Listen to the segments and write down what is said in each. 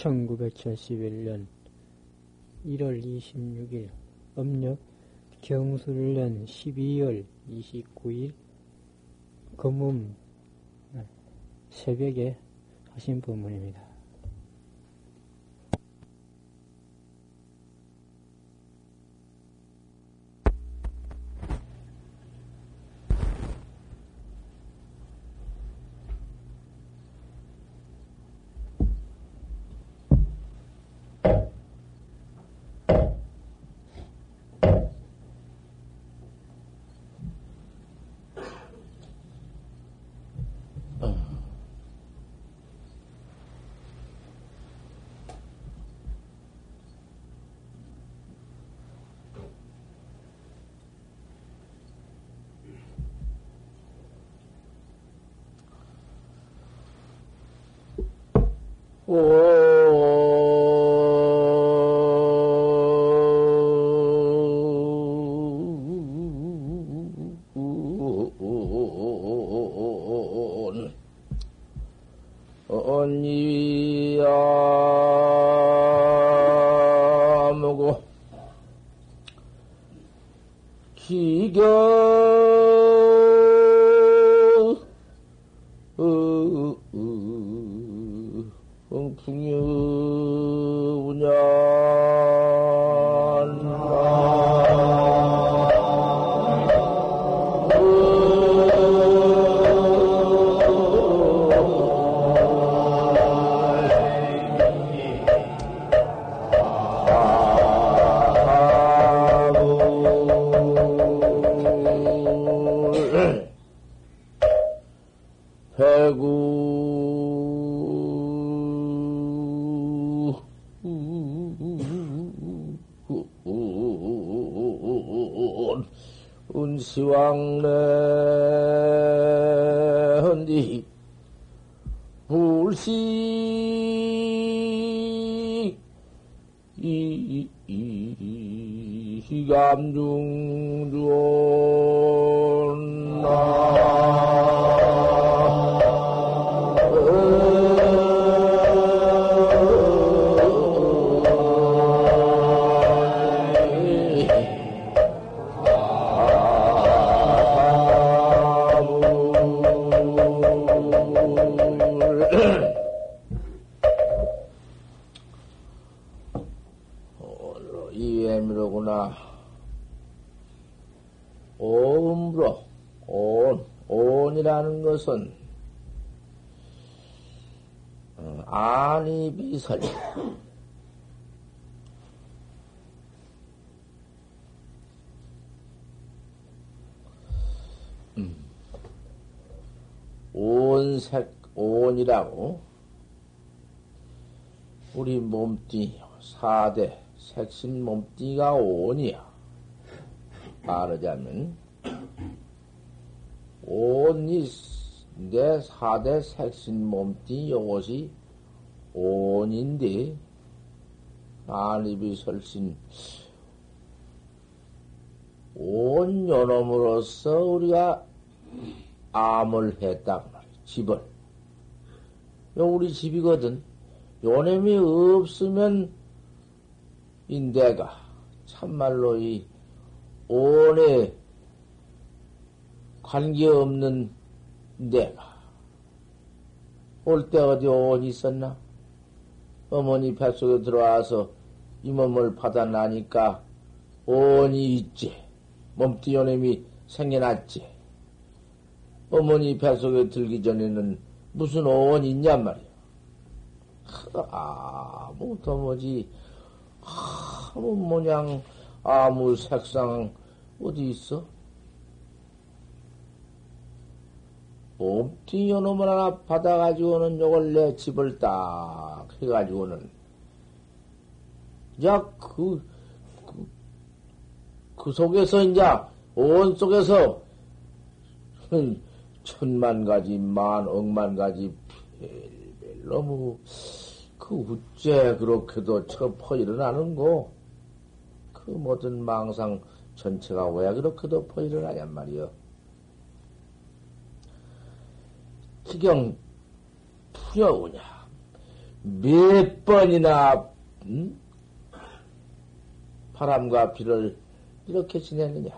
1971년 1월 26일 음력 경술년 12월 29일 금음 새벽에 하신 법문입니다. 것은 설 음. 온색 온이라고 우리 몸띠 사대 색신 몸띠가 온이야. 말하자면 온이 내 사대 색신 몸띠 요것이 온인데, 안입이 설신, 온 요놈으로서 우리가 암을 했다. 그 집을. 요 우리 집이거든. 요놈이 없으면 인대가 참말로 이 온에 관계없는 내가 올 때 어디 온 있었나? 어머니 뱃속에 들어와서 이 몸을 받아나니까 온이 있지. 몸띠 요놈이 생겨났지. 어머니 뱃속에 들기 전에는 무슨 온이 있냔 말이야. 아무도 뭐지. 아무 모양, 아무 색상 어디 있어? 옴티 요놈을 하나 받아가지고는 요걸 내 집을 딱 해가지고는, 야, 그, 그, 그 속에서 이제, 온 속에서, 천만 가지, 만, 억만 가지, 별별 너무, 그, 어째 그렇게도 첩퍼 일어나는고, 그 모든 망상 전체가 왜 그렇게도 퍼 일어나냔 말이여. 기경 풀여오냐. 몇 번이나, 음? 바람과 비를 이렇게 지냈느냐?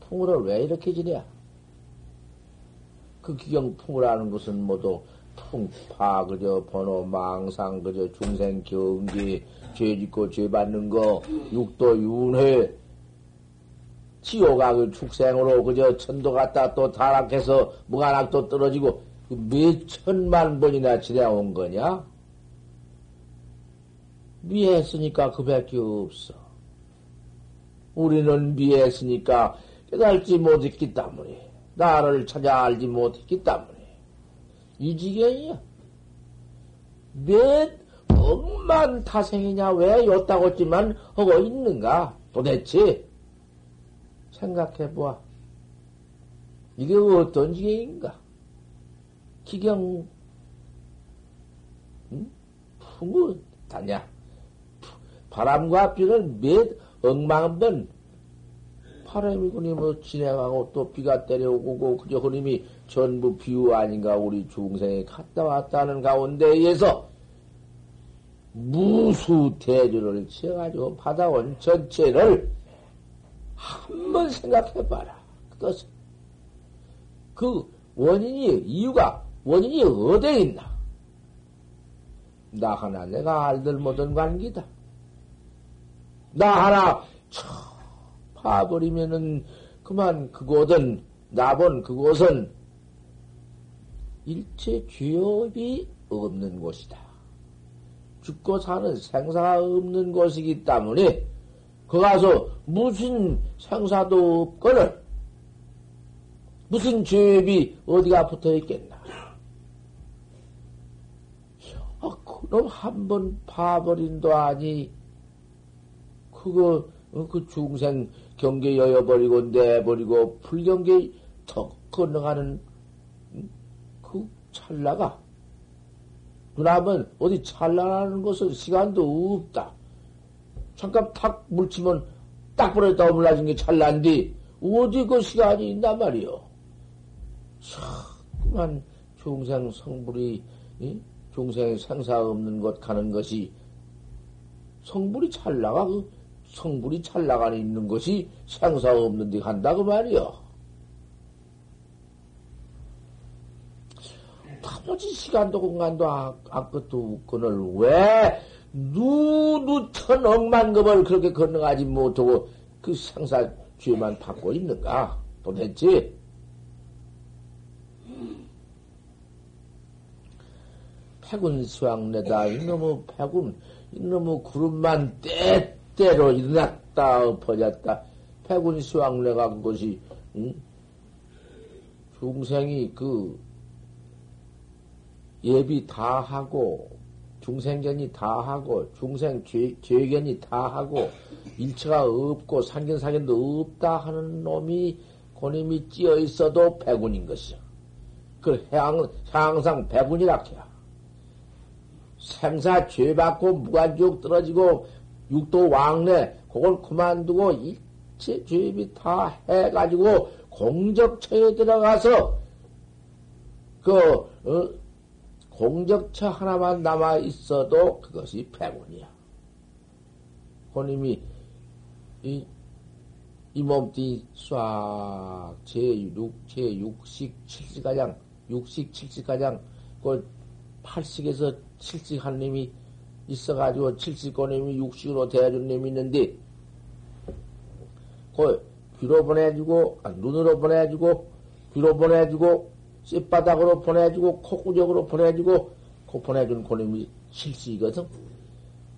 풍우를 왜 이렇게 지냐? 그 기경 풍우라는 것은 모두 풍파, 그저 번호, 망상, 그저 중생 경기, 죄 짓고 죄 받는 거, 육도 윤회, 지옥아 그 축생으로 그저 천도 갔다 또 타락해서 무관학도 떨어지고 그 몇 천만 번이나 지내온 거냐? 미했으니까 그밖에 없어. 우리는 미했으니까 깨달지 못했기 때문에 나를 찾아 알지 못했기 때문에 이 지경이야. 몇 억만 타생이냐 왜 요따고지만 하고 있는가 도대체 생각해 보아. 이게 어떤 지경인가? 기경, 응? 풍우 다냐? 바람과 비를 몇 억만 번 바람이 그니 뭐 진행하고 또 비가 때려오고 그저 그님이 전부 비유 아닌가 우리 중생이 갔다 왔다 하는 가운데에서 무수 대주를 지어가지고 받아온 전체를 한번 생각해봐라. 그것은 그 원인이 이유가 원인이 어디에 있나? 나 하나 내가 알들 못한 관계다. 나 하나 쳐 파버리면은 그만 그곳은 나본 그곳은 일체 죄업이 없는 곳이다. 죽고 사는 생사가 없는 곳이기 때문에 거 가서 무슨 생사도 없거늘 무슨 죄업이 어디가 붙어 있겠나? 아, 그놈 한번 파버린도 아니, 그거, 어, 그 중생 경계 여여버리고 내버리고 불경계 더 건너가는 음, 그 찰나가 그러면 어디 찰나라는 것은 시간도 없다. 잠깐 탁 물치면 딱 버렸다 물라진 게 찰난디 어디 그 시간이 있단 말이요. 자꾸만 중생 성불이 이? 중생 생사 없는 곳 가는 것이 성불이 찰나가 그 성불이 찰나가 있는 것이 생사 없는 데 간다 그 말이요. 나머지 시간도 공간도 아, 아것도 없거늘 왜 누누 천 억만 급을 그렇게 건너가지 못하고 그 생사 죄만 받고 있는가 도대체 패군 수왕내다 이놈의 패군 이놈의 구름만 때때로 일어났다 엎어졌다 패군 수왕내가 그것이 응? 중생이 그 예비 다 하고 중생견이 다 하고 중생 죄, 죄견이 다 하고 일체가 없고 상견사견도 없다 하는 놈이 고님이 찌어 있어도 배군인 것이요. 그 향, 항상 배군이라 해야. 생사 죄 받고 무관족 떨어지고 육도 왕래 그걸 그만두고 일체 죄비 다 해가지고 공적처에 들어가서 그 어, 공적처 하나만 남아 있어도 그것이 패군이야. 본님이 이, 이 몸띠 쏴 제6, 제6식 7시가장, 6식 7시가장, 그 8식에서 7식 한 놈이 있어가지고 7식 고님이 6식으로 대해준 놈이 있는데, 그 귀로 보내주고, 아, 눈으로 보내주고, 귀로 보내주고, 쇳바닥으로 보내주고, 콧구적으로 보내주고, 코 보내준 고님이 7식이거든.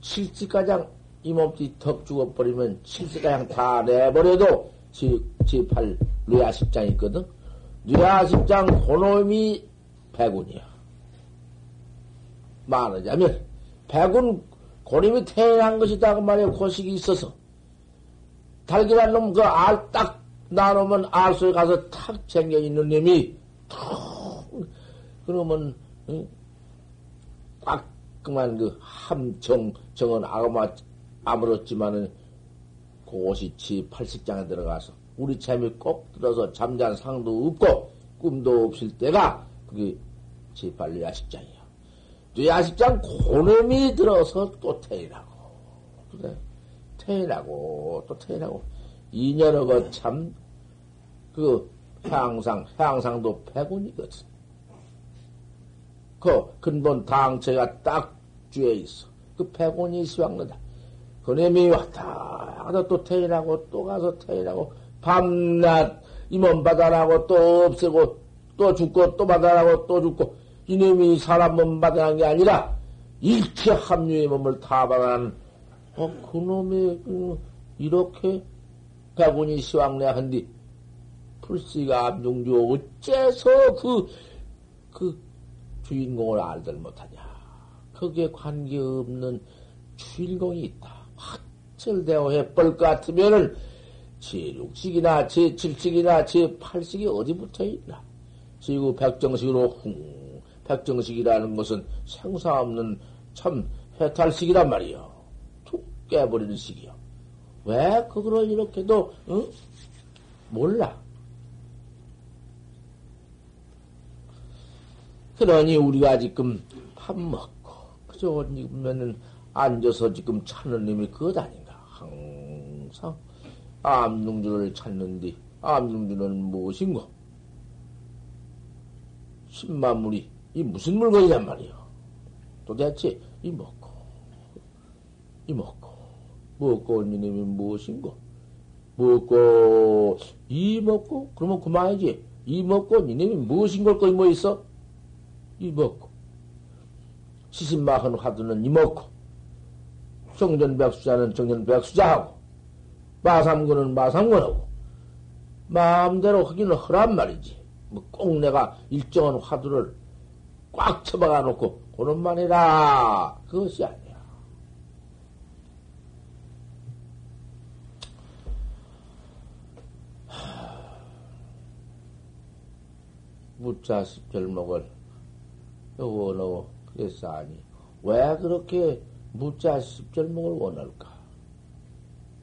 7식가장 이 몸띠 턱 죽어버리면 7식가장 다 내버려도 제, 제8 뇌아십장 있거든. 뇌아십장 고놈이 백운이야. 말하자면, 백운 고님이 태어난 것이다. 그 말이야. 고식이 있어서. 달걀한 놈, 그 알 딱 나누면 알 속에 가서 탁 쟁겨 있는 놈이 그러면 응? 꽉 그만 그 함정 정은 아마 아무렇지만은 지 팔식장에 들어가서 우리 재미 꼭 들어서 잠잔 상도 없고 꿈도 없을 때가 그게 지 빨리 야 식장이야. 뇌야식장 고놈이 들어서 또 태인하고, 그래. 태인하고, 또 태인하고. 인연어가 참, 그, 향상, 향상도 백운이거든. 그 근본 당체가 딱 쥐에 있어. 그 백운이 시황너다. 그놈이 왔다 가서 또 태인하고 또 가서 태인하고 밤낮 이몸 바다라고 또 없애고 또 죽고 또 바다라고 또 죽고 이놈이 사람 몸 바다한 게 아니라 일체 합류의 몸을 다 받아난 어 그놈이 그, 이렇게 백운이 시황내 한디 풀씨가 압중주 어째서 그, 그 주인공을 알들 못하냐. 거기에 관계없는 주인공이 있다. 확철대오 해볼 것 같으면은 제 6식이나 제 7식이나 제 8식이 어디 붙어 있나. 지구 백정식으로 쿵, 백정식이라는 것은 생사 없는 참 해탈식이란 말이요. 툭 깨버리는 식이요. 왜 그거를 이렇게도, 어? 몰라. 그러니 우리가 지금 밥 먹고 그저 지금면은 앉아서 지금 찾는 놈이 그것 아닌가 항상 암중주를 찾는데 암중주는 무엇인고 십만물이 이 무슨 물건이란 말이요? 도대체 이 먹고? 이 먹고? 먹고 온 이놈이 무엇인고 먹고 이 먹고? 그러면 그만이지. 이 먹고 이놈이 무엇인 걸 거기 뭐 있어? 이 먹고. 시신마흔 화두는 이 먹고. 정전백수자는 정전백수자하고 마삼군은 마삼군하고 마음대로 하기는 허란 말이지. 뭐 꼭 내가 일정한 화두를 꽉 쳐박아 놓고 그런만이라 그것이 아니야. 무자 십절목을 원어 그래서 아니 왜 그렇게 무자 십절목을 원할까?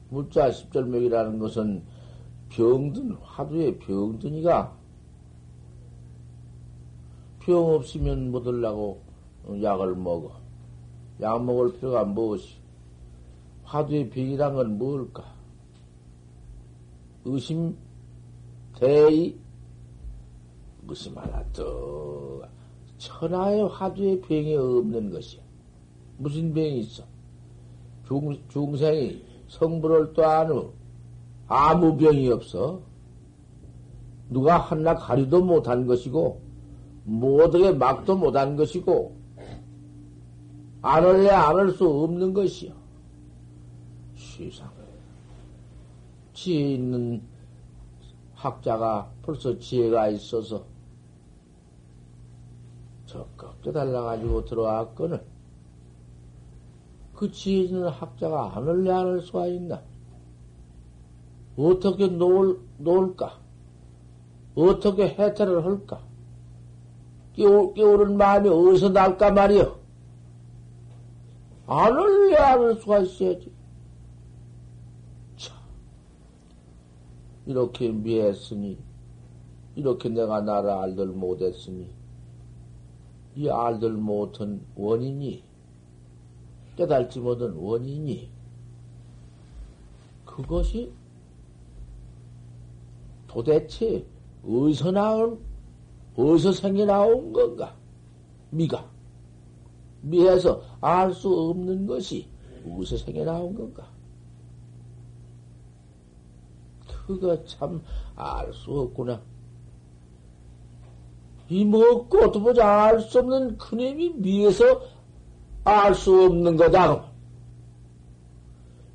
무자 십절목이라는 것은 병든 화두의 병든이가 병 없으면 못 하려고 약을 먹어. 약 먹을 필요가 무엇이? 화두의 병이란 건 뭘까? 의심, 대의, 의심 하나 더 천하의 화두의 병이 없는 것이야. 무슨 병이 있어? 중, 중생이 성불을 또한 아무 병이 없어. 누가 하나 가리도 못한 것이고, 못하게 막도 못한 것이고, 안 할래 안할수 없는 것이요. 세상에. 지혜 있는 학자가 벌써 지혜가 있어서 적극 깨달아가지고 들어왔거늘 그 지혜 있는 학자가 안 할래 안할 수가 있나? 어떻게 놓을, 놓을까? 어떻게 해탈을 할까? 깨우, 깨우는 마음이 어디서 날까 말이여? 안 할래 안할 수가 있어야지. 참, 이렇게 미했으니, 이렇게 내가 나를 알들 못했으니, 이 알들 못한 원인이 깨달지 못한 원인이 그것이 도대체 어디서 나온 어디서 생겨 나온 건가 미가 미해서 알 수 없는 것이 어디서 생겨 나온 건가 그거 참 알 수 없구나. 이 먹고 어떻게 보자 알 수 없는 그놈이 미에서 알 수 없는 거다.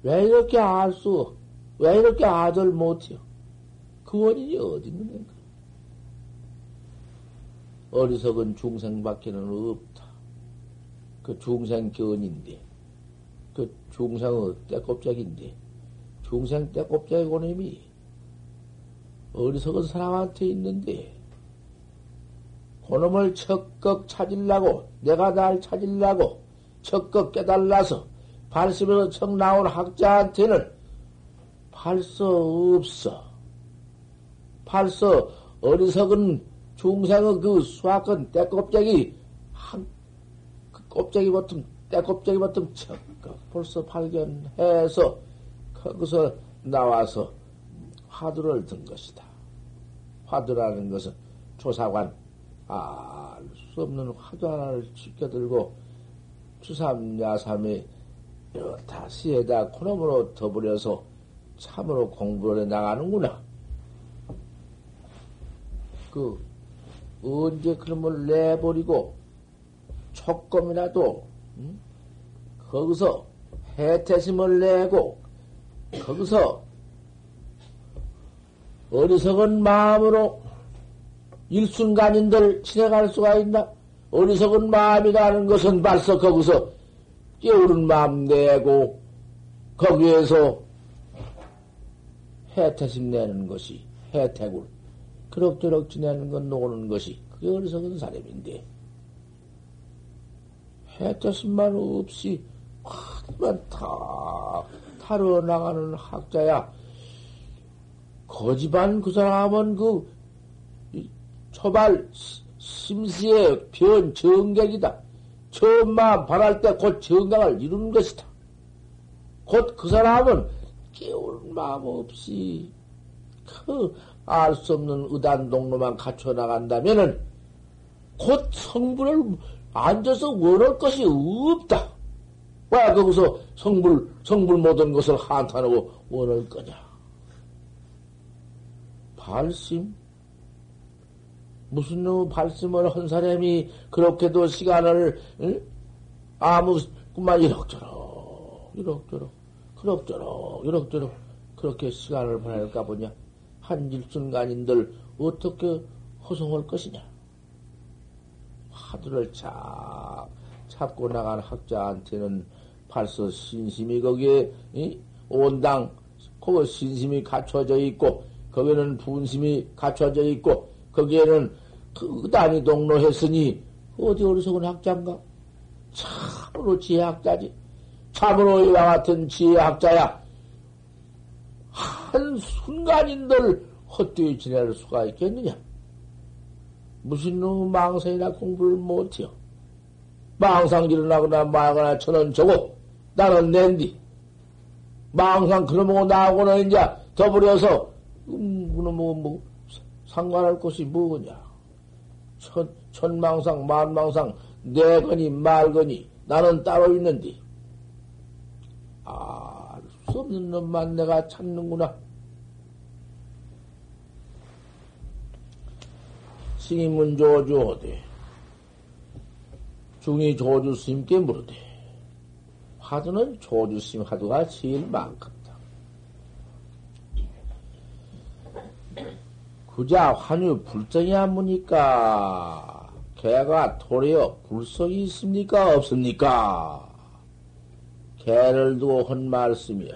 왜 이렇게 알 수, 왜 이렇게 아들 못해요? 그 원인이 어디 있는 건가? 어리석은 중생밖에는 없다. 그 중생 견인데, 그 중생의 떼껍짝인데, 중생 떼껍짝이 고놈이 어리석은 사람한테 있는데, 그놈을 적극 찾으려고, 내가 날 찾으려고, 적극 깨달라서, 발심에서 청 나온 학자한테는 팔수 없어. 팔수 어리석은 중생의 그 수학은 때껍데기 한, 그 껍데기 버튼, 때 껍데기 버튼 척 벌써 발견해서 거기서 나와서 화두를 든 것이다. 화두라는 것은 조사관, 알수 없는 화두 하나를 지켜들고 주삼야삼이 다 시에다 코놈으로 더불여서 참으로 공부를 해 나가는구나. 그 언제 그놈을 내버리고 조금이라도 응? 거기서 해태심을 내고 거기서 어리석은 마음으로 일순간인들 지내갈 수가 있나? 어리석은 마음이라는 것은 벌써 거기서 깨우른 마음 내고 거기에서 해태심 내는 것이 해태굴 그럭저럭 지내는 건 노는 것이 그게 어리석은 사람인데 해태심만 없이 하만 다 타러 나가는 학자야 거지반 그 사람은 그 초발 심시의 변 정객이다. 처음만 바랄 때 곧 정강을 이루는 것이다. 곧 그 사람은 깨울 마음 없이 그 알 수 없는 의단 동로만 갖춰 나간다면은 곧 성불을 앉아서 원할 것이 없다. 왜 거기서 성불 성불 모든 것을 한탄하고 원할 거냐? 발심 무슨 놈의 발심을 한 사람이 그렇게도 시간을 응? 아무 그만 이럭저럭 이럭저럭 그럭저럭 이럭저럭 그렇게 시간을 보낼까 보냐 한 일순간인들 어떻게 허송할 것이냐 화두를 착 잡고 나간 학자한테는 벌써 신심이 거기에 이? 온당 거기 신심이 갖춰져 있고 거기에는 분심이 갖춰져 있고 거기에는 그 의단이 동로했으니 어디 어리석은 학자인가? 참으로 지혜학자지. 참으로 이와 같은 지혜학자야. 한 순간인들 헛되이 지낼 수가 있겠느냐? 무슨 놈 망상이나 공부를 못해요. 망상 일어나거나 말거나 저는 저고 나는 낸디. 망상 그놈하고 나하고는 이제 더불어서 음, 그놈 뭐, 뭐 상관할 것이 뭐냐? 천, 천망상, 만망상, 내거니 말거니 나는 따로 있는데 알수 없는 놈만 내가 찾는구나. 스님은 조주어되 중이 조주 스님께 물으되 화두는 조주 스님 화두가 제일 많겠다. 그자 환유 불정이 안 무니까 개가 토리어 불성이 있습니까 없습니까? 개를 두고 한 말씀이야.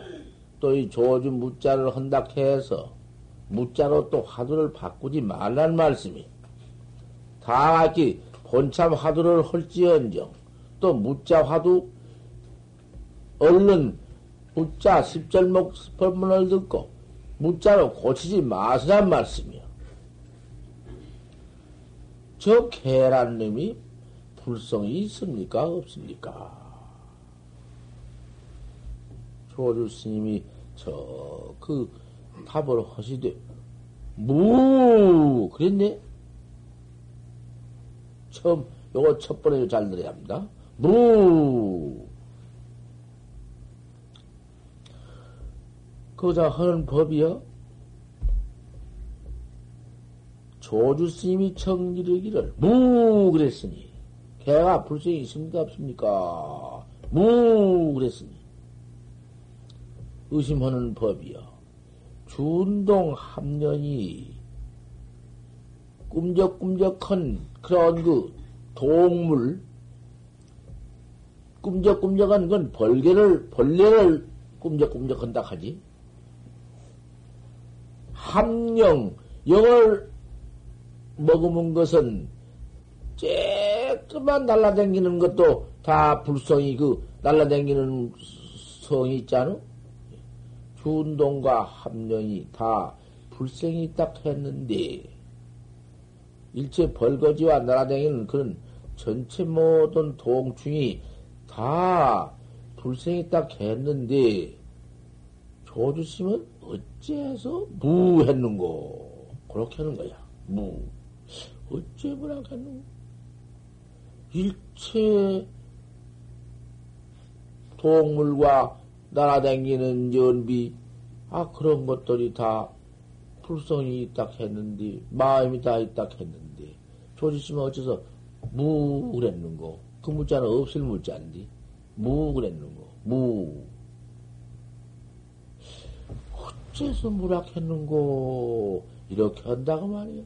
또 이 조주 무자를 한다 해서 무자로 또 화두를 바꾸지 말란 말씀이. 다 같이 본참 화두를 할지언정 또 무자 화두 얼른 무자 십절목 법문을 듣고 무자로 고치지 마시란 말씀이야. 저 개란 놈이 불성이 있습니까? 없습니까? 조주 스님이 저 그 답을 하시되 무 그랬네. 처음 요거 첫 번째 잘 들어야 합니다. 무 그자 하는 법이요. 조주 스님이 청기르기를 무 그랬으니 개가 불성이 있습니까 없습니까? 무 그랬으니 의심하는 법이요. 준동 합년이 꿈적꿈적한 그런 그 동물 꿈적꿈적한 건 벌개를 벌레를 꿈적꿈적한다 하지. 함령 영을 먹으면 것은 쬐끔만 날라다니는 것도 다 불성이 그 날라다니는 성이 있잖아. 준동과 합령이 다 불성이 딱 했는데 일체 벌거지와 날아다니는 그런 전체 모든 동충이 다 불생이 딱 했는데 조주심은 어째서 무 했는고? 그렇게 하는 거야. 무. 어째 뭐라 했는고? 일체 동물과 날아다니는 연비. 아 그런 것들이 다 불성이 있딱 했는데 마음이 다 있딱 했는데 조지심은 어째서 무 그랬는고 그 문자는 없을 문자인데 무 그랬는고 무. 어째서 무락했는고 이렇게 한다고 말이야.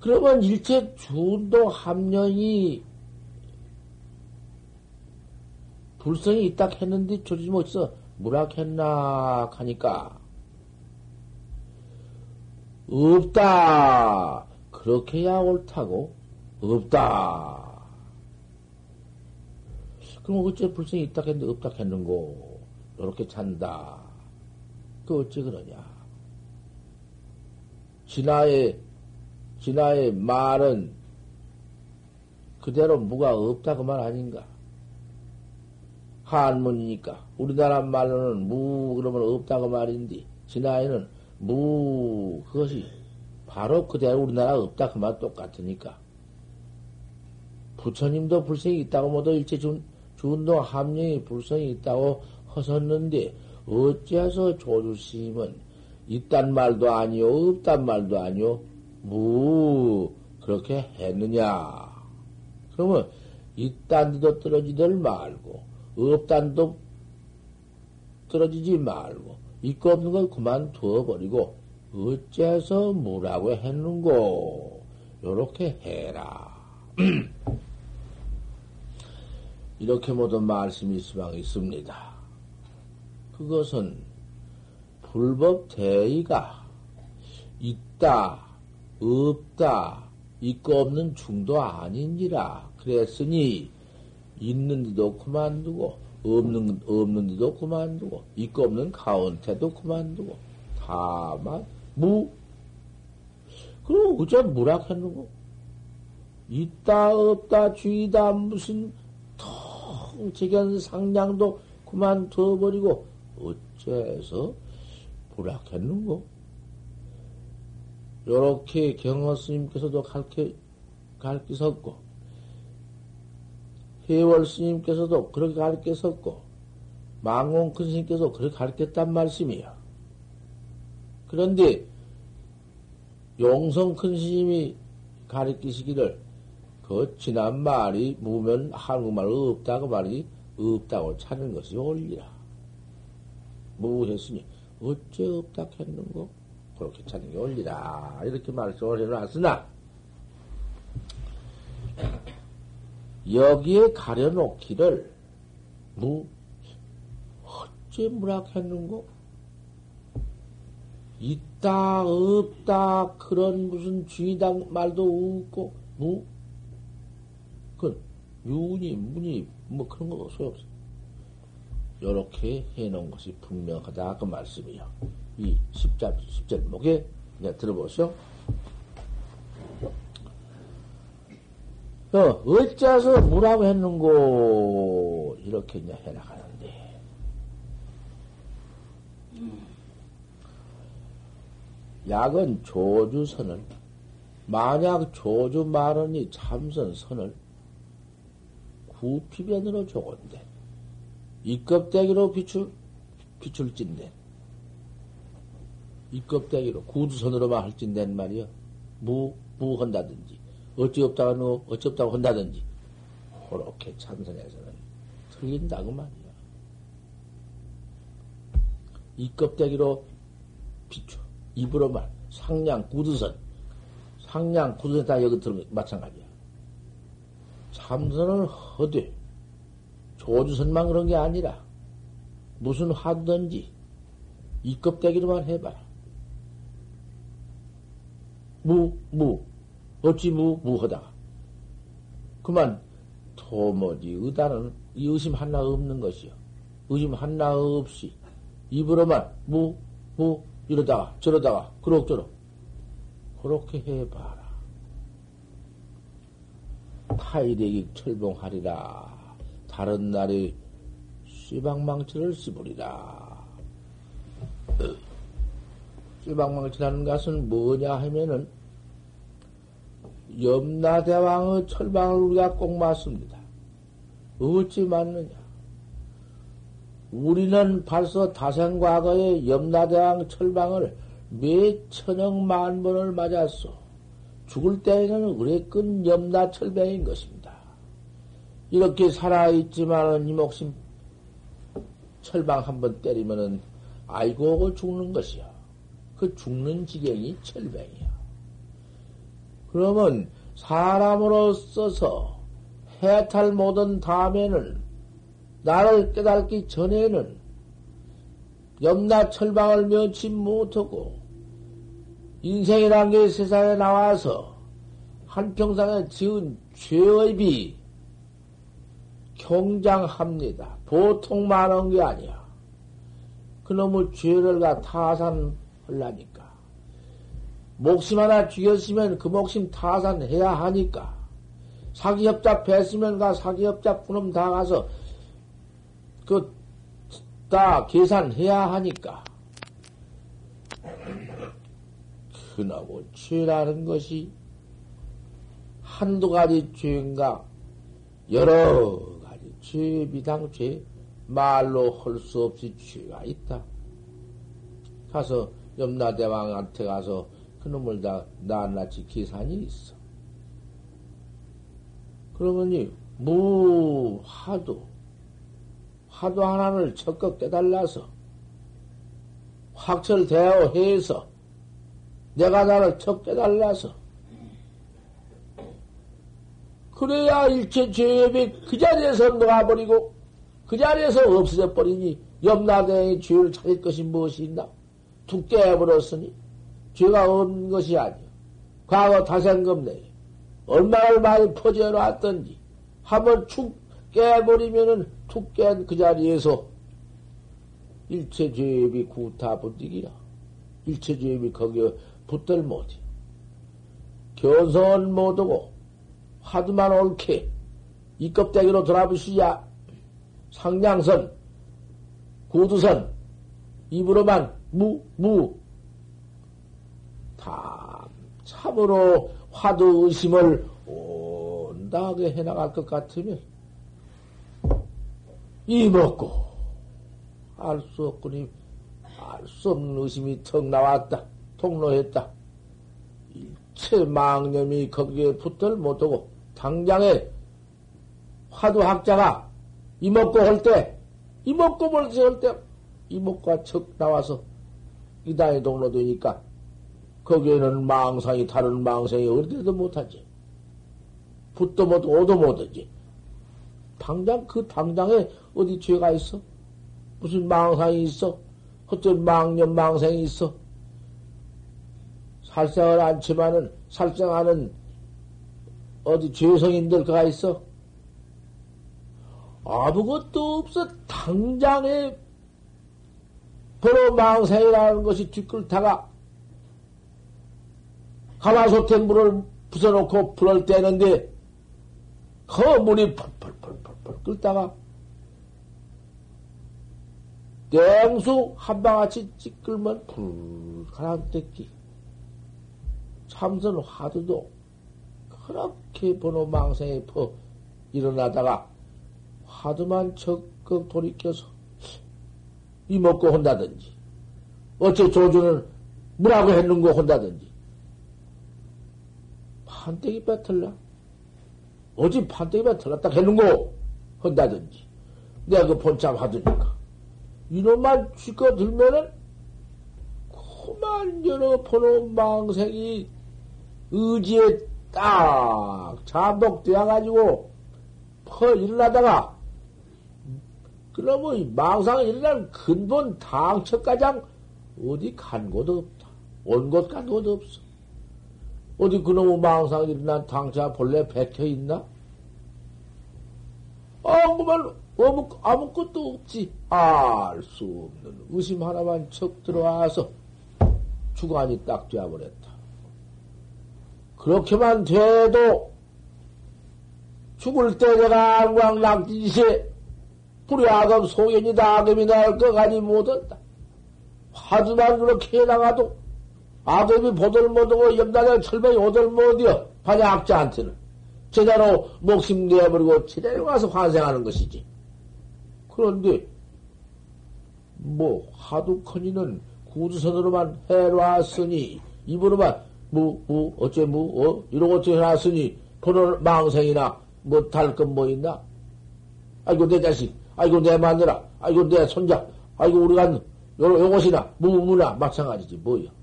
그러면 일체 준도 합령이 불성이 있다 했는데 조지심 어째서 무락했나 하니까 없다. 그렇게야 옳다고 없다. 그럼 어째 불성이 있다 했는데 없다 했는고 이렇게 찬다. 그 어째 그러냐? 진화의 진화의 말은 그대로 무가 없다 그 말 아닌가? 한문이니까. 우리나라 말로는 무 그러면 없다고 말인데 진화에는 무 그것이 바로 그대로 우리나라 없다 그 말 똑같으니까. 부처님도 불성이 있다고 모두 일체 준, 준도 함령이 불성이 있다고 허섰는데 어째서 조주심은 있단 말도 아니요 없단 말도 아니요 무 그렇게 했느냐? 그러면 있단 데도 떨어지들 말고 없단도 떨어지지 말고 있고 없는 걸 그만 두어버리고 어째서 뭐라고 했는고 요렇게 해라. 이렇게 모두 말씀이 수방 있습니다. 그것은 불법 대의가 있다, 없다, 있고 없는 중도 아닌지라 그랬으니 있는 데도 그만두고 없는 없는 데도 그만두고 있고 없는 가운데도 그만두고 다만 무 그럼 어째 무락했는고. 있다 없다 주의다 무슨 통지견 상량도 그만둬버리고 어째서 무락했는고? 요렇게 경허 스님께서도 가르쳐 가르치셨고 해월 스님께서도 그렇게 가르쳤었고, 망공 큰 스님께서 그렇게 가르쳤단 말씀이야. 그런데, 용성 큰 스님이 가르치시기를, 그 지난 말이 무면 한국말 없다고 말이 없다고 찾는 것이 옳리라. 무했으니, 어째 없다 했는고? 그렇게 찾는 게 옳리라. 이렇게 말씀을 해놨으나, 여기에 가려놓기를 무 어째 무락했는고? 있다 없다 그런 무슨 주의당 말도 없고 무? 그 유니 문이 뭐 그런 거 소용없어. 요렇게 해놓은 것이 분명하다 그 말씀이요. 이 십자 십절목에 이제 들어보시오. 어, 어째서 뭐라고 했는고, 이렇게 이제 해나가는데. 약은 조주선을, 만약 조주 말은이 참선 선을 구피변으로 적은데, 이껍데기로 비출, 비출진데, 이껍데기로 구두선으로만 할진된 말이요. 무, 무 한다든지. 어찌 없다고, 어찌 없다고 한다든지, 그렇게 참선에서는 틀린다고 말이야. 이 껍데기로 비춰. 입으로만. 상량, 구두선. 상량, 구두선 다 여기 들어 마찬가지야. 참선을 허되, 조주선만 그런 게 아니라, 무슨 화든지, 이 껍데기로만 해봐라. 무, 무. 어찌 무, 무하다가. 그만, 도무지 의다는 의심 하나 없는 것이요. 의심 하나 없이, 입으로만 무, 무, 이러다가, 저러다가, 그럭저럭. 그렇게 해봐라. 타이레기 철봉하리라. 다른 날에 쇠방망치를 씹으리라. 쇠방망치라는 것은 뭐냐 하면은 염라대왕의 철방을 우리가 꼭 맞습니다. 어찌 맞느냐? 우리는 벌써 다생과거의 염라대왕 철방을 몇 천억 만 번을 맞았어. 죽을 때에는 의뢰끈 염라 철병인 것입니다. 이렇게 살아있지만은 이 목숨 철방 한 번 때리면은 아이고 죽는 것이야. 그 죽는 지경이 철병이야. 그러면 사람으로 써서 해탈 못한 다음에는 나를 깨닫기 전에는 염라 철방을 면치 못하고 인생이란 게 세상에 나와서 한평상에 지은 죄의 비 경장합니다. 보통 많은 게 아니야. 그놈의 죄를 가 타산하려니까. 목심 하나 죽였으면 그 목심 타산해야 하니까. 사기업자 뺐으면 가 사기업자 그놈 다 가서 그 다 계산해야 하니까. 그나고 죄라는 것이 한두 가지 죄인가 여러 가지 죄 비당 죄 말로 할 수 없이 죄가 있다. 가서 염라대왕한테 가서 그놈을 다 낱낱이 계산이 있어. 그러면이 무 화두 화두 하나를 적극 깨달라서 확철대어 해서 내가 나를 척 깨달라서 그래야 일체 죄업이 그 자리에서 놓아버리고 그 자리에서 없어져 버리니 염라대의 죄를 찾을 것이 무엇이 있나? 툭 깨버렸으니 죄가 없는 것이 아니야. 과거 다생금 내에 얼마나 많이 퍼져 놨던지 한번 축 깨버리면은 툭 깬 그 자리에서 일체 죄업이 구타 붙이기야. 일체 죄업이 거기에 붙들 못해. 견성은 못하고 화두만 옳게 이 껍데기로 돌아보시자 상냥선 구두선 입으로만 무, 무. 다 참으로 화두 의심을 온다하게 해나갈 것 같으면 이 먹고 알 수 없거니 알 수 없는 의심이 턱 나왔다. 통로했다. 일체 망념이 거기에 붙들 못하고 당장에 화두학자가 이먹고 할 때, 이먹고 벌써 할 때, 이먹과 척 나와서 이단의 동로 되니까 거기에는 망상이 다른 망상이 어디도 못하지. 붙도 못, 오도 못하지. 당장 그 당장에 어디 죄가 있어? 무슨 망상이 있어? 어떤 망념 망상이 있어? 살생을 않지만은 살생하는 어디 죄성인들 그가 있어? 아무것도 없어. 당장에 바로 망상이라는 것이 뒷글타가 가마솥에 물을 부숴놓고 불을 떼는데 그 물이 펄펄펄펄펄 끓다가 땡수 한 방아치 찌끌면 불 가라앉기. 참선 화두도 그렇게 번호 망상에 퍼 일어나다가 화두만 적극 돌이켜서 이먹고 혼다든지 어째 조주는 뭐라고 했는고 혼다든지 판때기 뱉을라 어찌 판때기 뱉을라 했는고 혼다든지 내가 그 본참 하드니까 이놈만 쥐고 들면은 그만 여러 번호 망생이 의지에 딱 잠복되어가지고 퍼 일어나다가 그러면 망상이 일어난 근본 당처가장 어디 간 곳도 없다. 온 곳 간 곳도 없어. 어디 그놈의 망상이 일어난 당차 본래 백혀 있나? 아무말 아무, 아무것도 없지. 알 수 없는 의심 하나만 척 들어와서 주관이 딱 되어버렸다. 그렇게만 돼도 죽을 때 내가 안광 낙지시에 불이 악음 소견이다 악음이 나올 것 아니 못한다. 화두만 그렇게 해나가도 악음이 보들 못하고 염라대 철벽이 오들 못이여 반야 악자한테는 제대로 목숨 내버리고 제대로 가서 환생하는 것이지. 그런데 뭐 하도 커니는 구두선으로만 해놨으니 입으로만 뭐, 뭐, 어째, 뭐, 어? 이러고 어째 해놨으니, 보는 망생이나, 뭐, 달건 뭐 있나? 아이고, 내 자식, 아이고, 내 마누라, 아이고, 내 손자, 아이고, 우리가, 요, 요것이나, 무무나, 마찬가지지, 뭐야.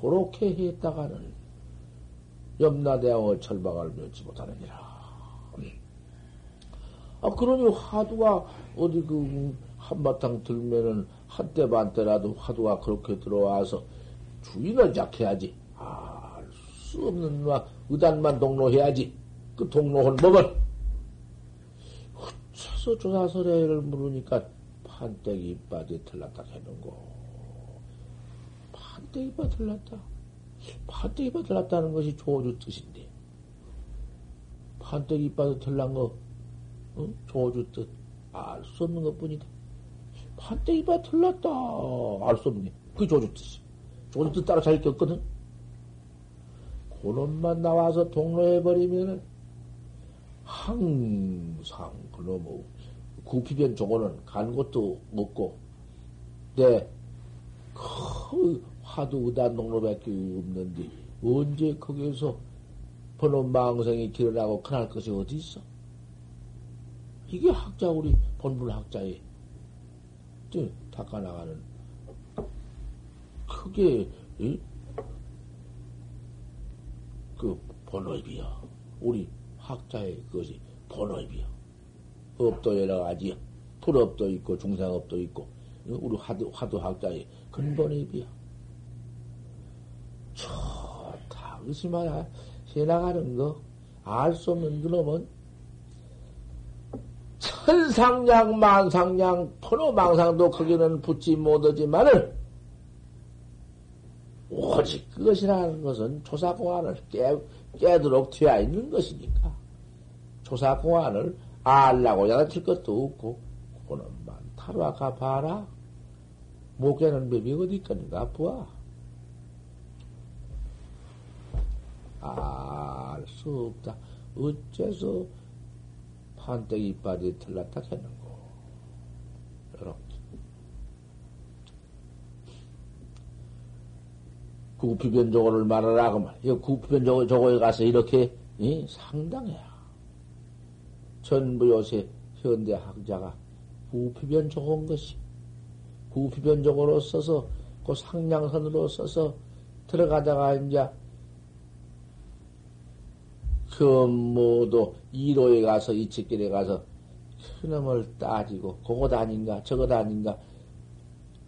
그렇게 했다가는, 염라대왕을 철박을 면치 못하느니라. 아, 그러니 화두가 어디 그, 한바탕 들면은, 한때 반때라도 화두가 그렇게 들어와서, 주인을 작해야지. 알수 없는 와 의단만 동로해야지. 그 동로한 법은 흩쳐서 조사설애를 물으니까 판때기 이빠지 틀렸다 해는거. 판때기 이빠 틀렸다. 판때기 이빠 틀렸다는 것이 조주 뜻인데. 판때기 이빠도 틀린 거, 어? 조주 뜻. 알 수 없는 것 뿐이다. 판때기 이빠 틀렸다. 알 수 없네. 그 조주 뜻이. 조주 뜻 따라 잘 겪거든. 그놈만 나와서 동로해 버리면은 항상 그놈의 구피변 종어는 간 것도 없고, 내, 그 화두 의단 동로밖에 없는데, 언제 거기에서 번원 망성이 길어나고 큰할 것이 어디 있어? 이게 학자, 우리 본분 학자의, 닦아 나가는, 크게, 이? 그 본업이야. 우리 학자의 그것이 본업이야. 업도 여러 가지야. 풀업도 있고 중생업도 있고 우리 화두, 화두 학자의 근본업이야. 좋다. 말야 해나가는 거 알 수 없는 그놈은 천상량 만상량 포노망상도 거기는 붙지 못하지만은 오직 그것이라는 것은 조사공안을 깨, 깨도록 되어 있는 것이니까. 조사공안을 알라고 야단칠 것도 없고, 그놈만 타로아가 봐라. 목에는 법이 어디 있겠는가, 보아. 알 수 없다. 어째서 판때기 빠지 틀렸다 했는고. 이렇게. 구피변조고를 말하라, 그 말. 이 구피변조고, 조고에 가서 이렇게, 이, 상당해야. 전부 요새 현대 학자가 구피변조고인 것이, 구피변조고로 써서, 그 상냥선으로 써서 들어가다가 이제, 그 모두 이로에 가서, 이책길에 가서, 그놈을 따지고, 그것 아닌가, 저것 아닌가,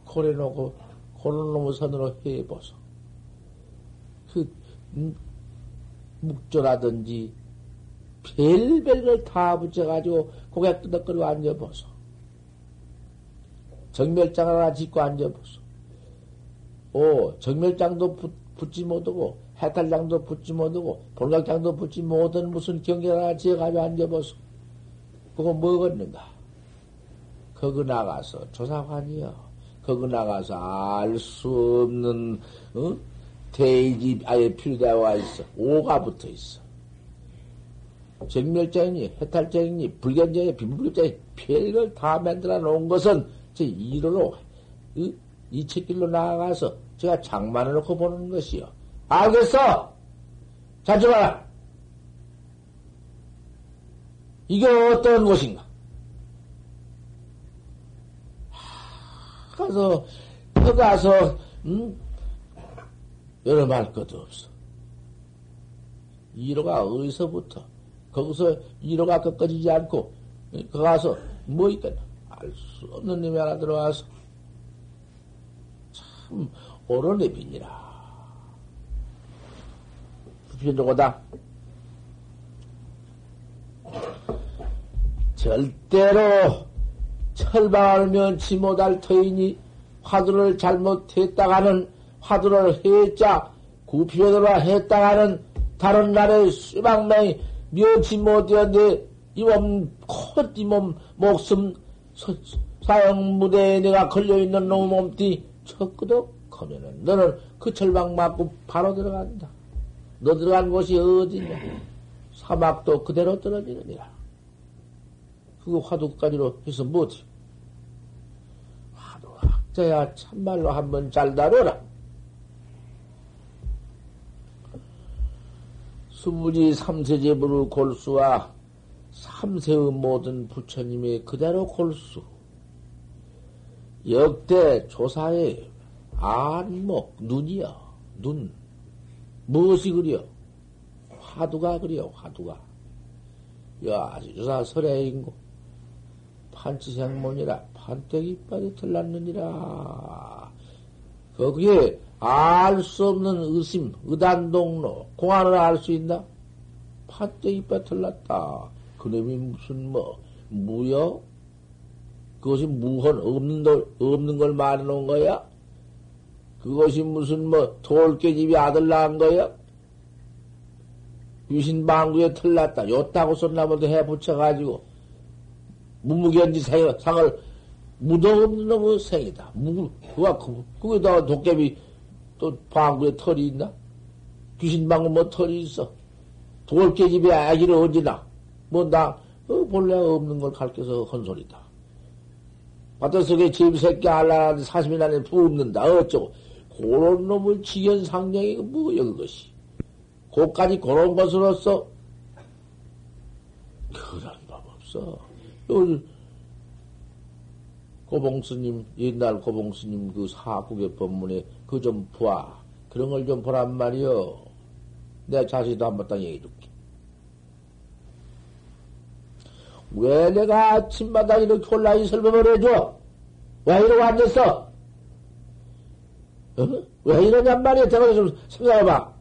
고래놓고, 그런 놈의 선으로 해보소. 그, 음, 묵조라든지, 별별 걸 다 붙여가지고 고개 끄덕거리고 앉아보소. 정멸장 하나 짓고 앉아보소. 오, 정멸장도 붙, 붙지 못하고, 해탈장도 붙지 못하고, 볼각장도 붙지 못한 무슨 경계 하나 지어가지고 앉아보소. 그거 뭐겠는가? 거기 나가서 조사관이여. 거기 나가서 알 수 없는, 어? 대지 아예 필요되어 있어. 오가 붙어 있어. 정멸자이니, 해탈자이니, 불견자이니, 빈불견자이니, 별걸 다 만들어 놓은 것은 제 이로로, 이, 이 책길로 나아가서 제가 장만을 놓고 보는 것이요. 알겠어! 잘 들어라! 이게 어떤 곳인가? 가서, 거 가서, 음, 여러 말 것도 없어. 이로가 어디서부터, 거기서 이로가 끝까지지 않고, 거 가서 뭐 있겠나? 알 수 없는 놈이 하나 들어와서, 참, 옳은 애빈이라. 부편적고다. 절대로 철방을 면치 못할 터이니 화두를 잘못했다가는 화두를 해자 구피로들어 했다가는 다른 날에 수박명이 면치 못해야 이몸 콧, 이몸 목숨 사형 무대에 내가 걸려 있는 놈 몸띠 척끄덕 하면은 너는 그 철방 맞고 바로 들어간다. 너 들어간 곳이 어디냐? 사막도 그대로 떨어지느니라. 그거 화두까지로 해서 뭐지? 화두 학자야 참말로 한번 잘 다뤄라. 수부지 삼세제부를 골수와 삼세의 모든 부처님의 그대로 골수. 역대 조사의 안목, 눈이여, 눈. 무엇이 그려? 화두가 그려, 화두가. 야, 주사 설해인고. 판치생문이라, 판때기 빠져 틀났느니라. 거기에 알 수 없는 의심, 의단동로, 공안을 알 수 있나? 판때기 빠져 틀났다. 그놈이 무슨 뭐, 무여? 그것이 무헌, 없는, 걸, 없는 걸 말해 놓은 거야? 그것이 무슨 뭐 돌깨 집이 아들 낳은 거야? 유신방구에 털났다. 요따고 손나무도 해 붙여가지고 무무견지 상을 무덤없는 놈의 생이다. 무, 그가, 그게다가 도깨비 또 방구에 털이 있나? 귀신 방구 뭐 털이 있어? 돌깨 집에 아기를 어지나? 뭐, 나, 어, 본래 없는 걸 가르쳐서 헌 소리다. 바닷속에 집새끼 알라는데 사십일 안에 부없는다. 어쩌고. 그런 놈을 지견상령이 뭐여 그것이. 고까지 그런 것으로서 그런 법 없어. 요 고봉스님 옛날 고봉스님 그 사국의 법문에 그 좀 보아 그런 걸 좀 보란 말이여. 내 자식도 한번 딱 얘기해 줄게. 왜 내가 아침마다 이렇게 혼란이 설법을 해줘? 왜 이러고 앉았어? 어? 왜 이러냔 말이야. 대가리 좀 생각해봐.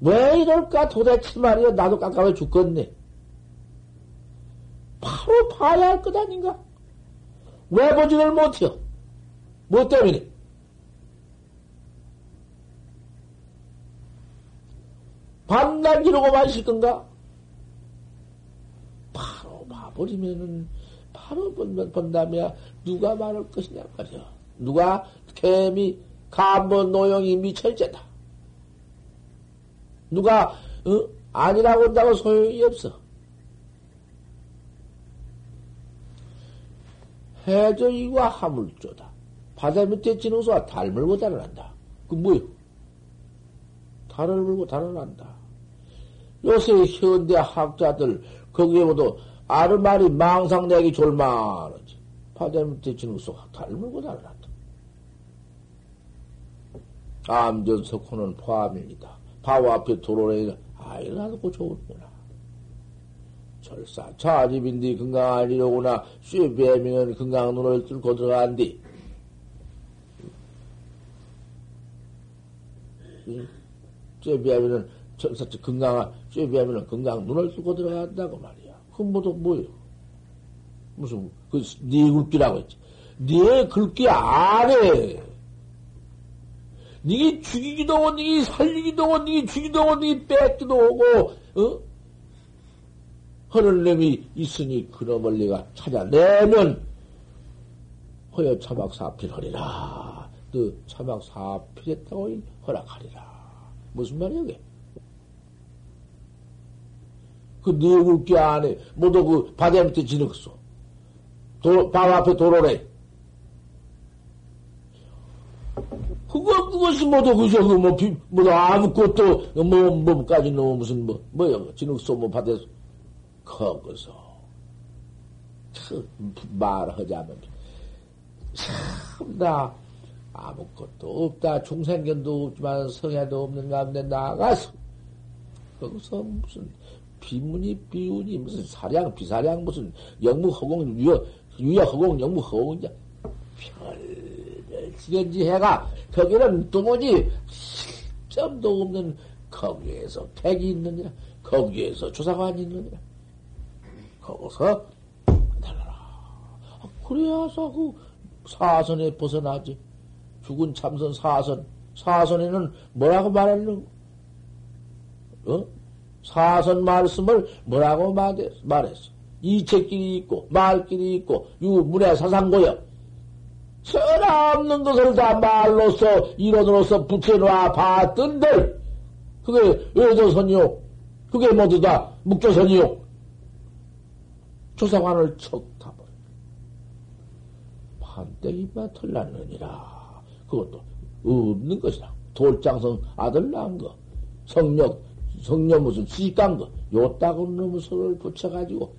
왜 이럴까 도대체 말이야. 나도 깜깜해 죽겠네. 바로 봐야 할 것 아닌가? 왜 보지를 못해요? 뭐 때문에? 밤낮 이러고만 있을 건가? 바로 봐버리면은 바로 본다면 누가 말할 것이냐 말이야. 누가 개미 감번 노용이 미철제다. 누가 어? 아니라고 한다고 소용이 없어. 해저이와 하물조다. 바다 밑에 진흥소와 달 물고 달아난다. 그 뭐요? 달을 물고 달아난다. 요새 현대 학자들 거기에 모두 아르마리 망상내기 졸만하지. 바다 밑에 진흙속 닮물고 달아났다. 암전 석호는 포함입니다. 바위 앞에 도로에 아이 나도 좋은구나. 절사 자집인데 건강하리로구나. 쇠배면 건강 눈을 뚫고 들어간디. 쇠배면은 절사 건강한 쇠배면은 건강 눈을 뚫고 들어간다고 말이야. 뭐도 뭐요? 무슨 그 네 굵기라고 했지. 네 굵기 안에 니게 죽이기도 하고 니게 살리기도 하고 니게 죽이기도 하고 니게 뺏기도 하고 어? 하는 놈이 있으니 그놈을 내가 찾아내면 허여 차박 사필하리라. 너 차박 사필했다고 허락하리라. 무슨 말이야, 그게? 그네 굵기 안에 모두 그 바다 밑에 지능소. 도, 방 앞에 도로래. 그거, 그것이 뭐도, 그저, 그, 뭐, 비, 뭐, 아무것도, 뭐, 뭐까지 뭐, 무슨, 뭐, 뭐야, 진흙소, 뭐, 바다에서. 거기서. 참, 말하자면. 참, 나, 아무것도 없다. 중생견도 없지만 성애도 없는 가운데 나가서, 거기서 무슨, 비문이 비운이 무슨 사량, 비사량, 무슨 영무 허공, 유여, 유야 허공, 영무 허공이냐. 별별 지견지 해가 거기는 도무지 실점도 없는 거기에서 택이 있느니라. 거기에서 조사관이 있느니라. 거기서 달라라. 아, 그래야서 그 사선에 벗어나지. 죽은 참선 사선. 사선에는 뭐라고 말하는 어? 사선 말씀을 뭐라고 말했어? 이책길이 있고, 말길이 있고, 유 문의 사상고여. 전없는 것을 다 말로서, 이론으로서 붙여놓아 봤던들, 그게 외조선이요. 그게 모두 다 묵조선이요. 조사관을 척 타버려. 판때기만 털났느니라. 그것도 없는 것이라. 돌장성 아들 낳은 거. 성력, 성녀 무슨 시집간 거. 요따구 놈의 소를 붙여가지고.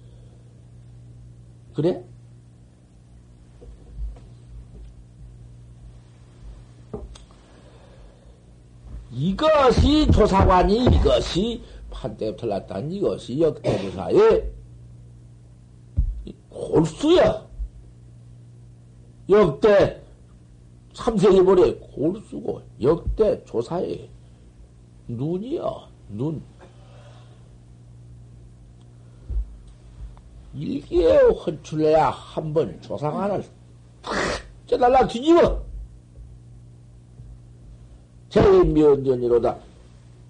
그래? 이것이 조사관이 이것이 판때 틀렸다는 이것이 역대조사의 골수야. 역대 삼세기보리 골수고 역대 조사의 눈이여 눈. 일기에 헌출해야 한 번 조상안을 탁 쪄달라 뒤집어. 제면전이로다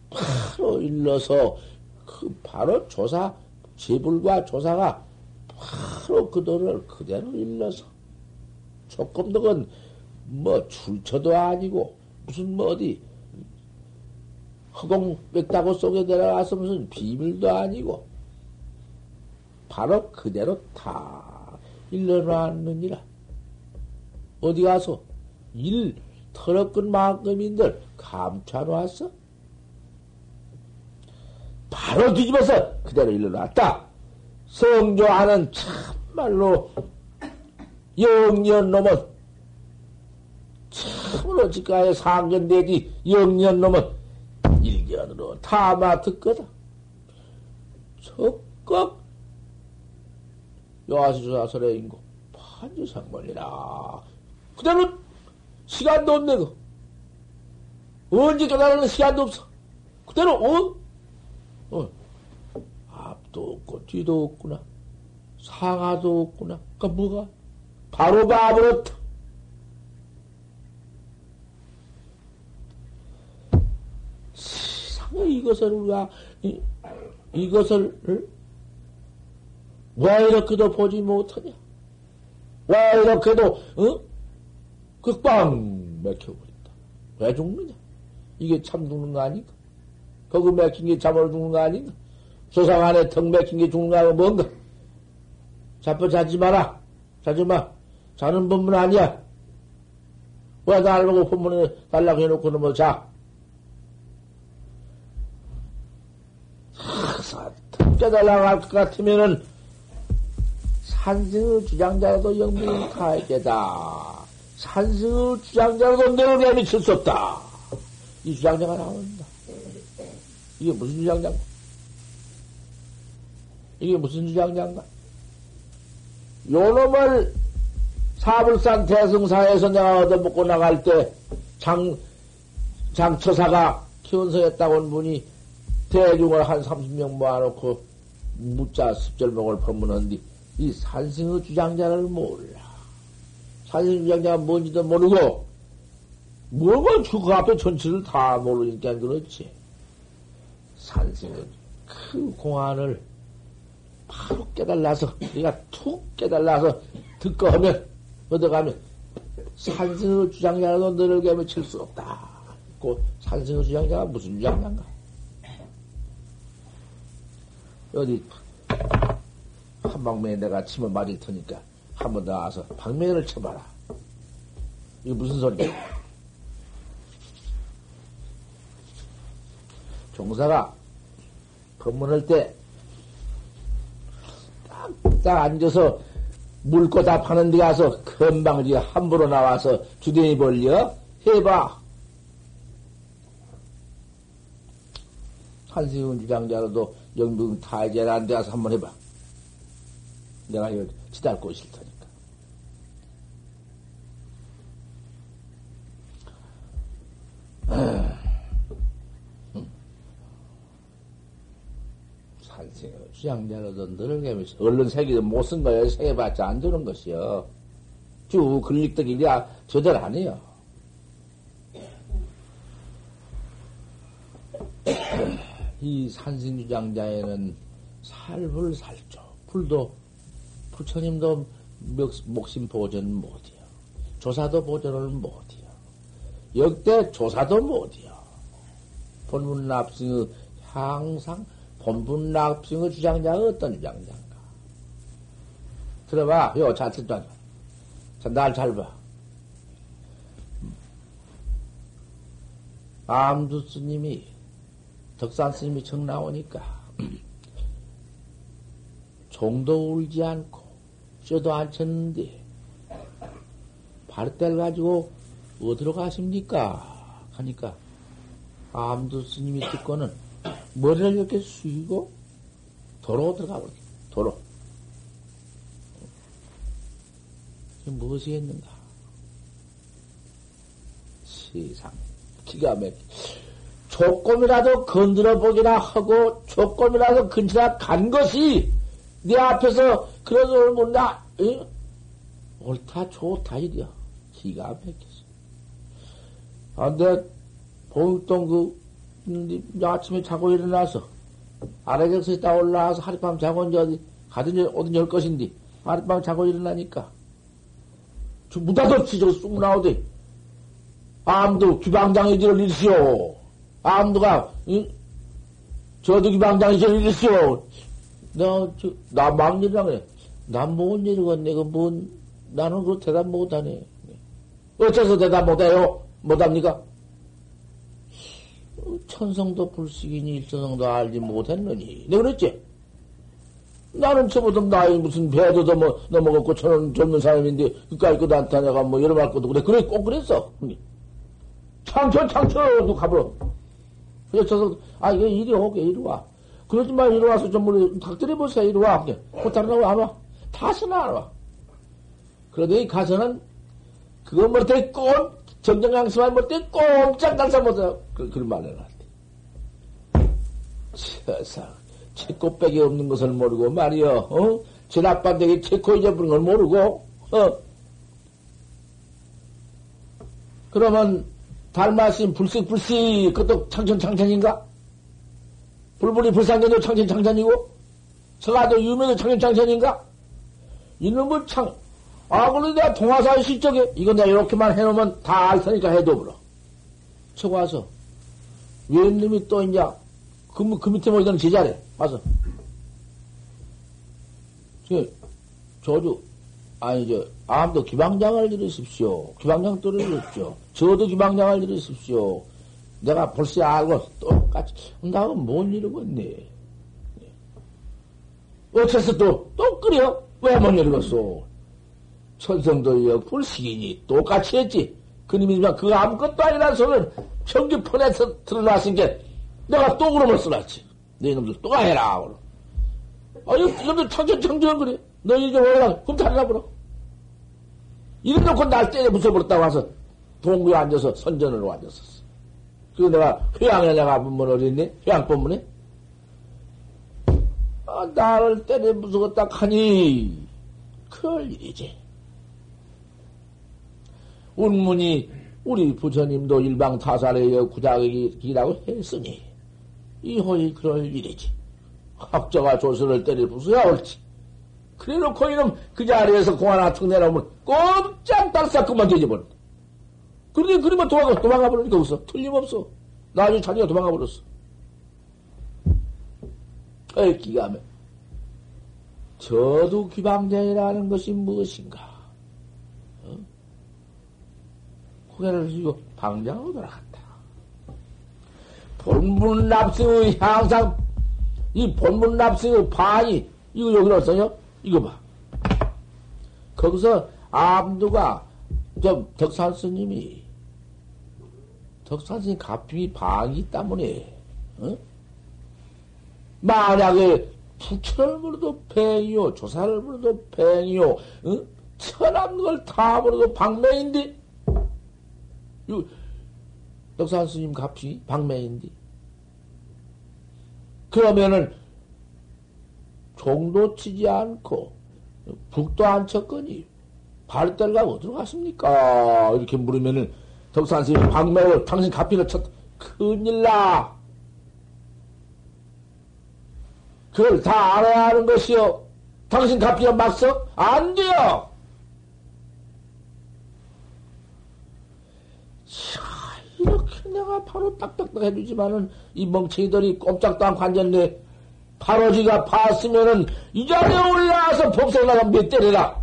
바로 일러서 그 바로 조사 제불과 조사가 바로 그 돈을 그대로 일러서 조금 더건 뭐 출처도 아니고 무슨 뭐 어디 허공 뺐다고 속에 내려가서 무슨 비밀도 아니고 바로 그대로 다 일러놨느니라 어디 가서 일 털어끈 만큼인들 감춰놨어? 바로 뒤집어서 그대로 일러놨다. 성조하는 참말로 영년 놈은 참으로 지가에 상견되지 영년 놈은 일견으로 타마 듣거다. 적극 요하수조사설의 인고 판주상벌이라 그대로 시간도 없네, 그. 언제 깨달는 시간도 없어. 그대로, 어? 어. 앞도 없고, 뒤도 없구나. 상하도 없구나. 그 뭐가? 바로 가버렸다. 세상에 이것을 우리가, 이, 이것을, 응? 왜 이렇게도 보지 못하냐? 왜 이렇게도, 어? 그빵 맥혀버린다. 왜 죽느냐? 이게 참 죽는 거 아닌가? 거기 맥힌 게 잠을 죽는 거 아닌가? 소상 안에 턱 맥힌 게 죽는 거 뭔가? 자꾸 자지 마라. 자지 마. 자는 법문 아니야. 왜 나를 보고 법문에 달라고 해놓고 는 뭐 자. 항상 깨달라고 할 것 같으면은 산승의 주장자라도 영문을 가야겠다. 산승을 주장자로도 내놓으려 미칠 수 없다. 이 주장자가 나온다. 이게 무슨 주장자인가? 이게 무슨 주장자인가? 요놈을 사불산 대승사에서 내가 얻어먹고 나갈 때 장, 장처사가 키운서했다고 온 분이 대중을 한 30명 모아놓고 무자 습절목을 법문한뒤 이 산승의 주장자를 몰라. 산승 주장자가 뭔지도 모르고, 뭐가 그 앞에 전체를 다 모르니까 그렇지. 산승은 그 공안을 바로 깨달아서, 우리가 툭 깨달아서 듣고 하면, 얻어가면, 산승의 주장자라도 너를 개면 칠 수 없다. 그 산승의 주장자가 무슨 주장자인가? 어디, 한방면에 내가 침을 맞을 테니까, 한 번 나와서 방맹이를 쳐봐라. 이게 무슨 소리야? 종사가 법문할 때, 딱, 딱 앉아서 물고 다 파는 데 가서 금방 지 함부로 나와서 주댕이 벌려? 해봐. 한세훈 주장자로도 영등 타이제라는 데 가서 한번 해봐. 내가 이거 치달고 있을 테니까. 산생을 주장자로도 늘게면서 얼른 새기도 못쓴 거예요. 새겨봤자 안 되는 것이요. 쭉 글릭덕이랴 저절 안 해요. 이 산신주장자에는 살불 살죠. 불도 부처님도 목심 보전 못해요. 조사도 보전을 못해요. 역대 조사도 못해요. 본분 납승의 항상 본분 납승의 주장자가 어떤 주장자인가? 들어봐. 요, 자, 듣자. 자, 날 잘 봐. 암두 스님이, 덕산 스님이 정 나오니까, 종도 울지 않고, 쪄도 안 쳤는데, 발대를 가지고 어디로 가십니까? 하니까, 암두 스님이 듣고는 머리를 이렇게 숙이고, 도로 들어가 버려. 도로. 무엇이 했는가? 세상. 기가 막히. 조금이라도 건드려 보기나 하고, 조금이라도 근처나 간 것이, 내 앞에서 못나, 응? 옳다, 좋다, 이려. 기가 막혔어. 아, 근데, 보육동 그, 음, 아침에 자고 일어나서, 아래에서 있다 올라와서 하룻밤 자고 이제 어디, 가든지 어딘지 할 것인데, 하룻밤 자고 일어나니까, 무다없이 저거 쑥 나오대. 암도 기방장이 저를 일시오. 암도가, 응? 저도 기방장이 저를 일시오. 나, 저, 나 막일이라 그래. 난뭔 일이건 내가 뭔, 나는 그 대답 못하네. 어째서 대답 못해요? 못합니까? 천성도 불식이니 일천성도 알지 못했느니. 내가 그랬지? 나는 저보다 나이 무슨 배도 더 넘어갔고 저는 젊은 사람인데 그까이 것도 안타 내가 뭐 여러 말 것도 그래 그래 꼭 그랬어 창천 창천도 가버려 그래서 아 이거 이리 오게 이리 와. 그러지 마 이리 와서 좀 우리 닥들여 보세요. 이리 와 호타르라고 안 와. 다시는 안 와. 그러더니 가서는 그거 못해 꼼 정정강심한 못해 꼼짝 달사 못해 그, 그런 말을 할때 세상 채코백이 없는 것을 모르고 말이여, 어? 제나반대기 채코 잊어버린 걸 모르고, 어? 그러면, 달마신 불식불식, 그것도 창천창천인가? 불불이 불상견도 창천창천이고, 서가도 유명도 창천창천인가? 이놈을 창, 아, 그래, 내가 동화사 실적에, 이건 내가 이렇게만 해놓으면 다 알 테니까 해도 불어. 쳐 와서, 웬 놈이 또 있냐? 그, 그 밑에 모이던 제자래. 와서. 저, 저주, 아니, 저, 암도 기방장을 들으십시오. 기방장 떨어주십시오. 저도 기방장을 들으십시오. 내가 벌써 알고 똑같이, 나는 못 이루겠네. 어째서 또, 또 끓여? 왜 못 이루겠어? 천성도여 불식이니 똑같이 했지. 그님이지만 그 아무것도 아니라 소리는 평기폰에서 드러나신 게 내가 또 그러면 써놨지. 너희놈들 또 해라. 그러. 아, 이놈들 청천청천 그래. 너희 좀 오라. 그럼 달라버려. 이래놓고 날 때려 부숴버렸다고 와서 동구에 앉아서 선전으로 앉았었어. 그리고 내가 회양에 내가 본문 어딨니? 회양 본문에? 아, 나를 때려 부수었다 하니, 그럴 일이지. 운문이 우리 부처님도 일방 타살의 구작이라고 했으니, 이혼이 그럴 일이지. 학자가 조선을 때려 부숴야 옳지. 그래 놓고 이놈 그 자리에서 공 하나 툭 내놓으면 꼼짝 달싹 그만 뒤집어버려. 그러니 그러면 도망가, 도망가 버리니까 없어. 틀림없어. 나중에 자기가 도망가 버렸어. 에이, 기가 막 저도 기방전이라는 것이 무엇인가? 어? 고개를 휘고 방장으로 돌아간다. 본문 납승의 향상, 이 본문 납승의 반이, 이거 여기 넣었어요? 이거 봐. 거기서 암두가, 저, 덕산 스님이, 덕산 스님 갑이 방이 때문에, 어? 만약에 부처를 부르도 뱅이요, 조사를 부르도 뱅이요, 어? 천한 걸다 부르도 방맹인데, 덕산 스님 값이 방매인데. 그러면은 종도 치지 않고 북도 안 쳤거니 발달가 어디로 갔습니까? 이렇게 물으면은 덕산 스님 방매로 당신 값이를 쳤 큰일 나. 그걸 다 알아야 하는 것이요. 당신 갑기가 막서? 안 돼요! 자, 이렇게 내가 바로 딱딱딱 해주지만은, 이 멍청이들이 꼼짝도 않고 앉았네. 바로 지가 봤으면은, 이 자리에 올라와서 법석을 나가 몇 때려라.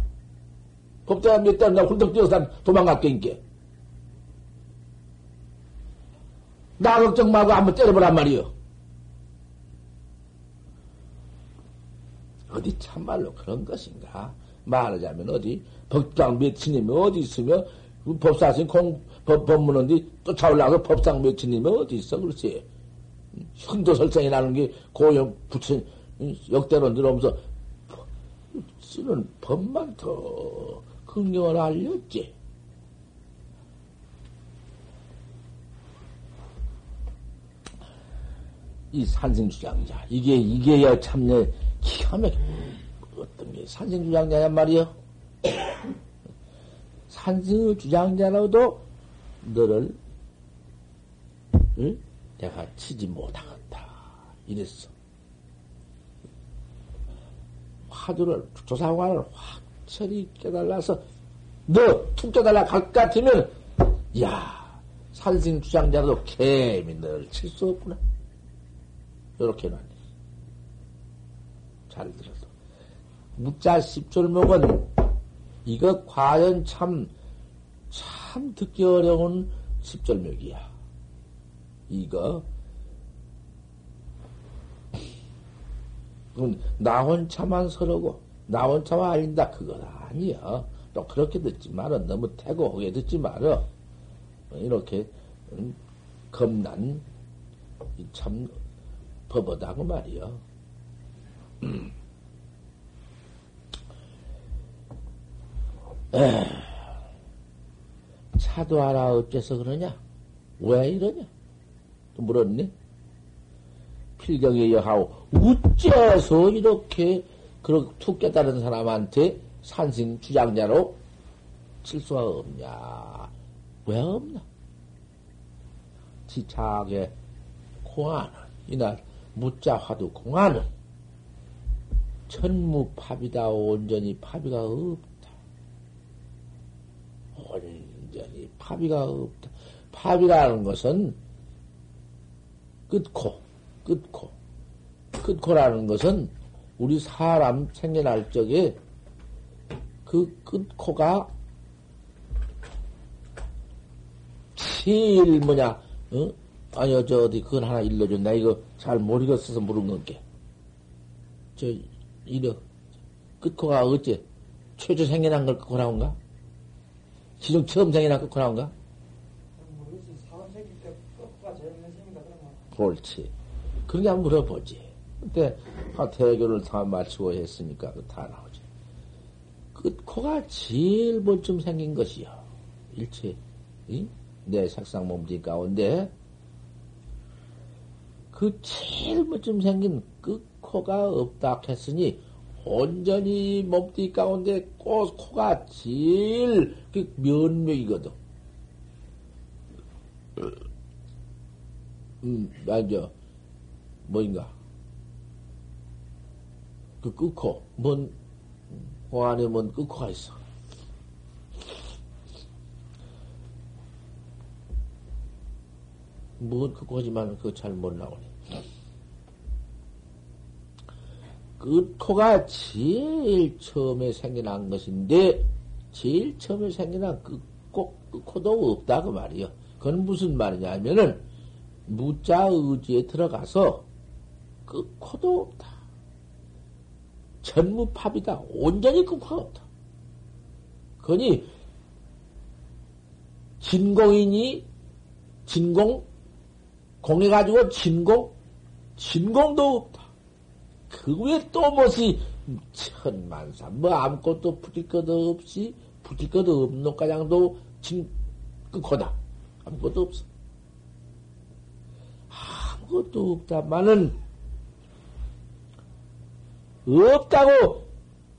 법석을 몇 때려 나 훌떡 뛰어서 도망갈게인게. 나 걱정 말고 한번 때려보란 말이요. 어디 참말로 그런 것인가? 말하자면 어디 법당 몇치님이 어디 있으며 법사신 공 법, 법문원디 쫓아올라서 법상 몇치님이 어디 있어 글쎄 현도설상이 나는 게 고영 부처 역대로 늘어오면서 쓰는 법만 더 긍정을 알렸지. 이 산승주장자 이게 이게야 참내 기가 막혀 어떤 게 산승주장자냐 말이요. 산승주장자라도 너를 응? 내가 치지 못하겠다 이랬어. 화두를 조사관을 확철히 깨달아서 너 툭 깨달아 갈 것 같으면 야 산승주장자도 개미 너를 칠수 없구나. 이렇게 놨네. 잘 들어서. 묵자 십졸목은 이거 과연 참, 참 듣기 어려운 십졸목이야. 이거, 나 혼자만 서러고, 나 혼자만 알린다. 그건 아니야. 또 그렇게 듣지 말아. 너무 태고하게 듣지 말아. 이렇게, 음, 겁난, 참, 법하다고 말이요. 차도 하나 어째서 그러냐? 왜 이러냐? 또 물었네? 필경에 여하오, 어째서 이렇게, 그렇게 툭 깨달은 사람한테 산승 주장자로 칠 수가 없냐? 왜 없나? 지차하게 공안은, 이날, 무자화도 공안은 천무팝이다 온전히 파비가 없다. 온전히 파비가 없다. 파비라는 것은 끝코, 끝코. 끝코라는 것은 우리 사람 생겨날 적에 그 끝코가 제일 뭐냐, 어? 아니요, 저, 어디, 그건 하나 일러줘. 나 이거 잘 모르겠어서 물은 건게. 저, 이러. 끝코가 어째? 최초 생겨난 걸 끝코 나온가? 지금 처음 생겨난 끝코 나온가? 옳지. 그런 게 한번 물어보지. 그때, 대교를 다 마치고 했으니까 다 나오지. 끝코가 제일 먼좀 생긴 것이요. 일체, 이? 내 색상 몸짓 가운데, 그 제일 멋좀 생긴 그 코가 없다 했으니 온전히 몸띠 가운데 코, 코가 제일 그 면목이거든. 음, 맞아. 뭐인가? 그 끝코, 뭔, 그 안에 뭔 끝코가 있어. 뭔 끝코지만 그거 잘 못 나오네. 그 코가 제일 처음에 생겨난 것인데, 제일 처음에 생겨난 그, 코, 그 코도 없다, 그 말이요. 그건 무슨 말이냐 하면은, 무자 의지에 들어가서, 그 코도 없다. 전무팝이다. 온전히 그 코가 없다. 그니, 진공이니, 진공, 공해가지고 진공, 진공도 없다. 그 외에 또 무엇이 천만삼 뭐 아무것도 붙일 것도 없이 붙일 것도 없는 가장도 진 끝코다 아무것도 없어 아무것도 없다마는 없다고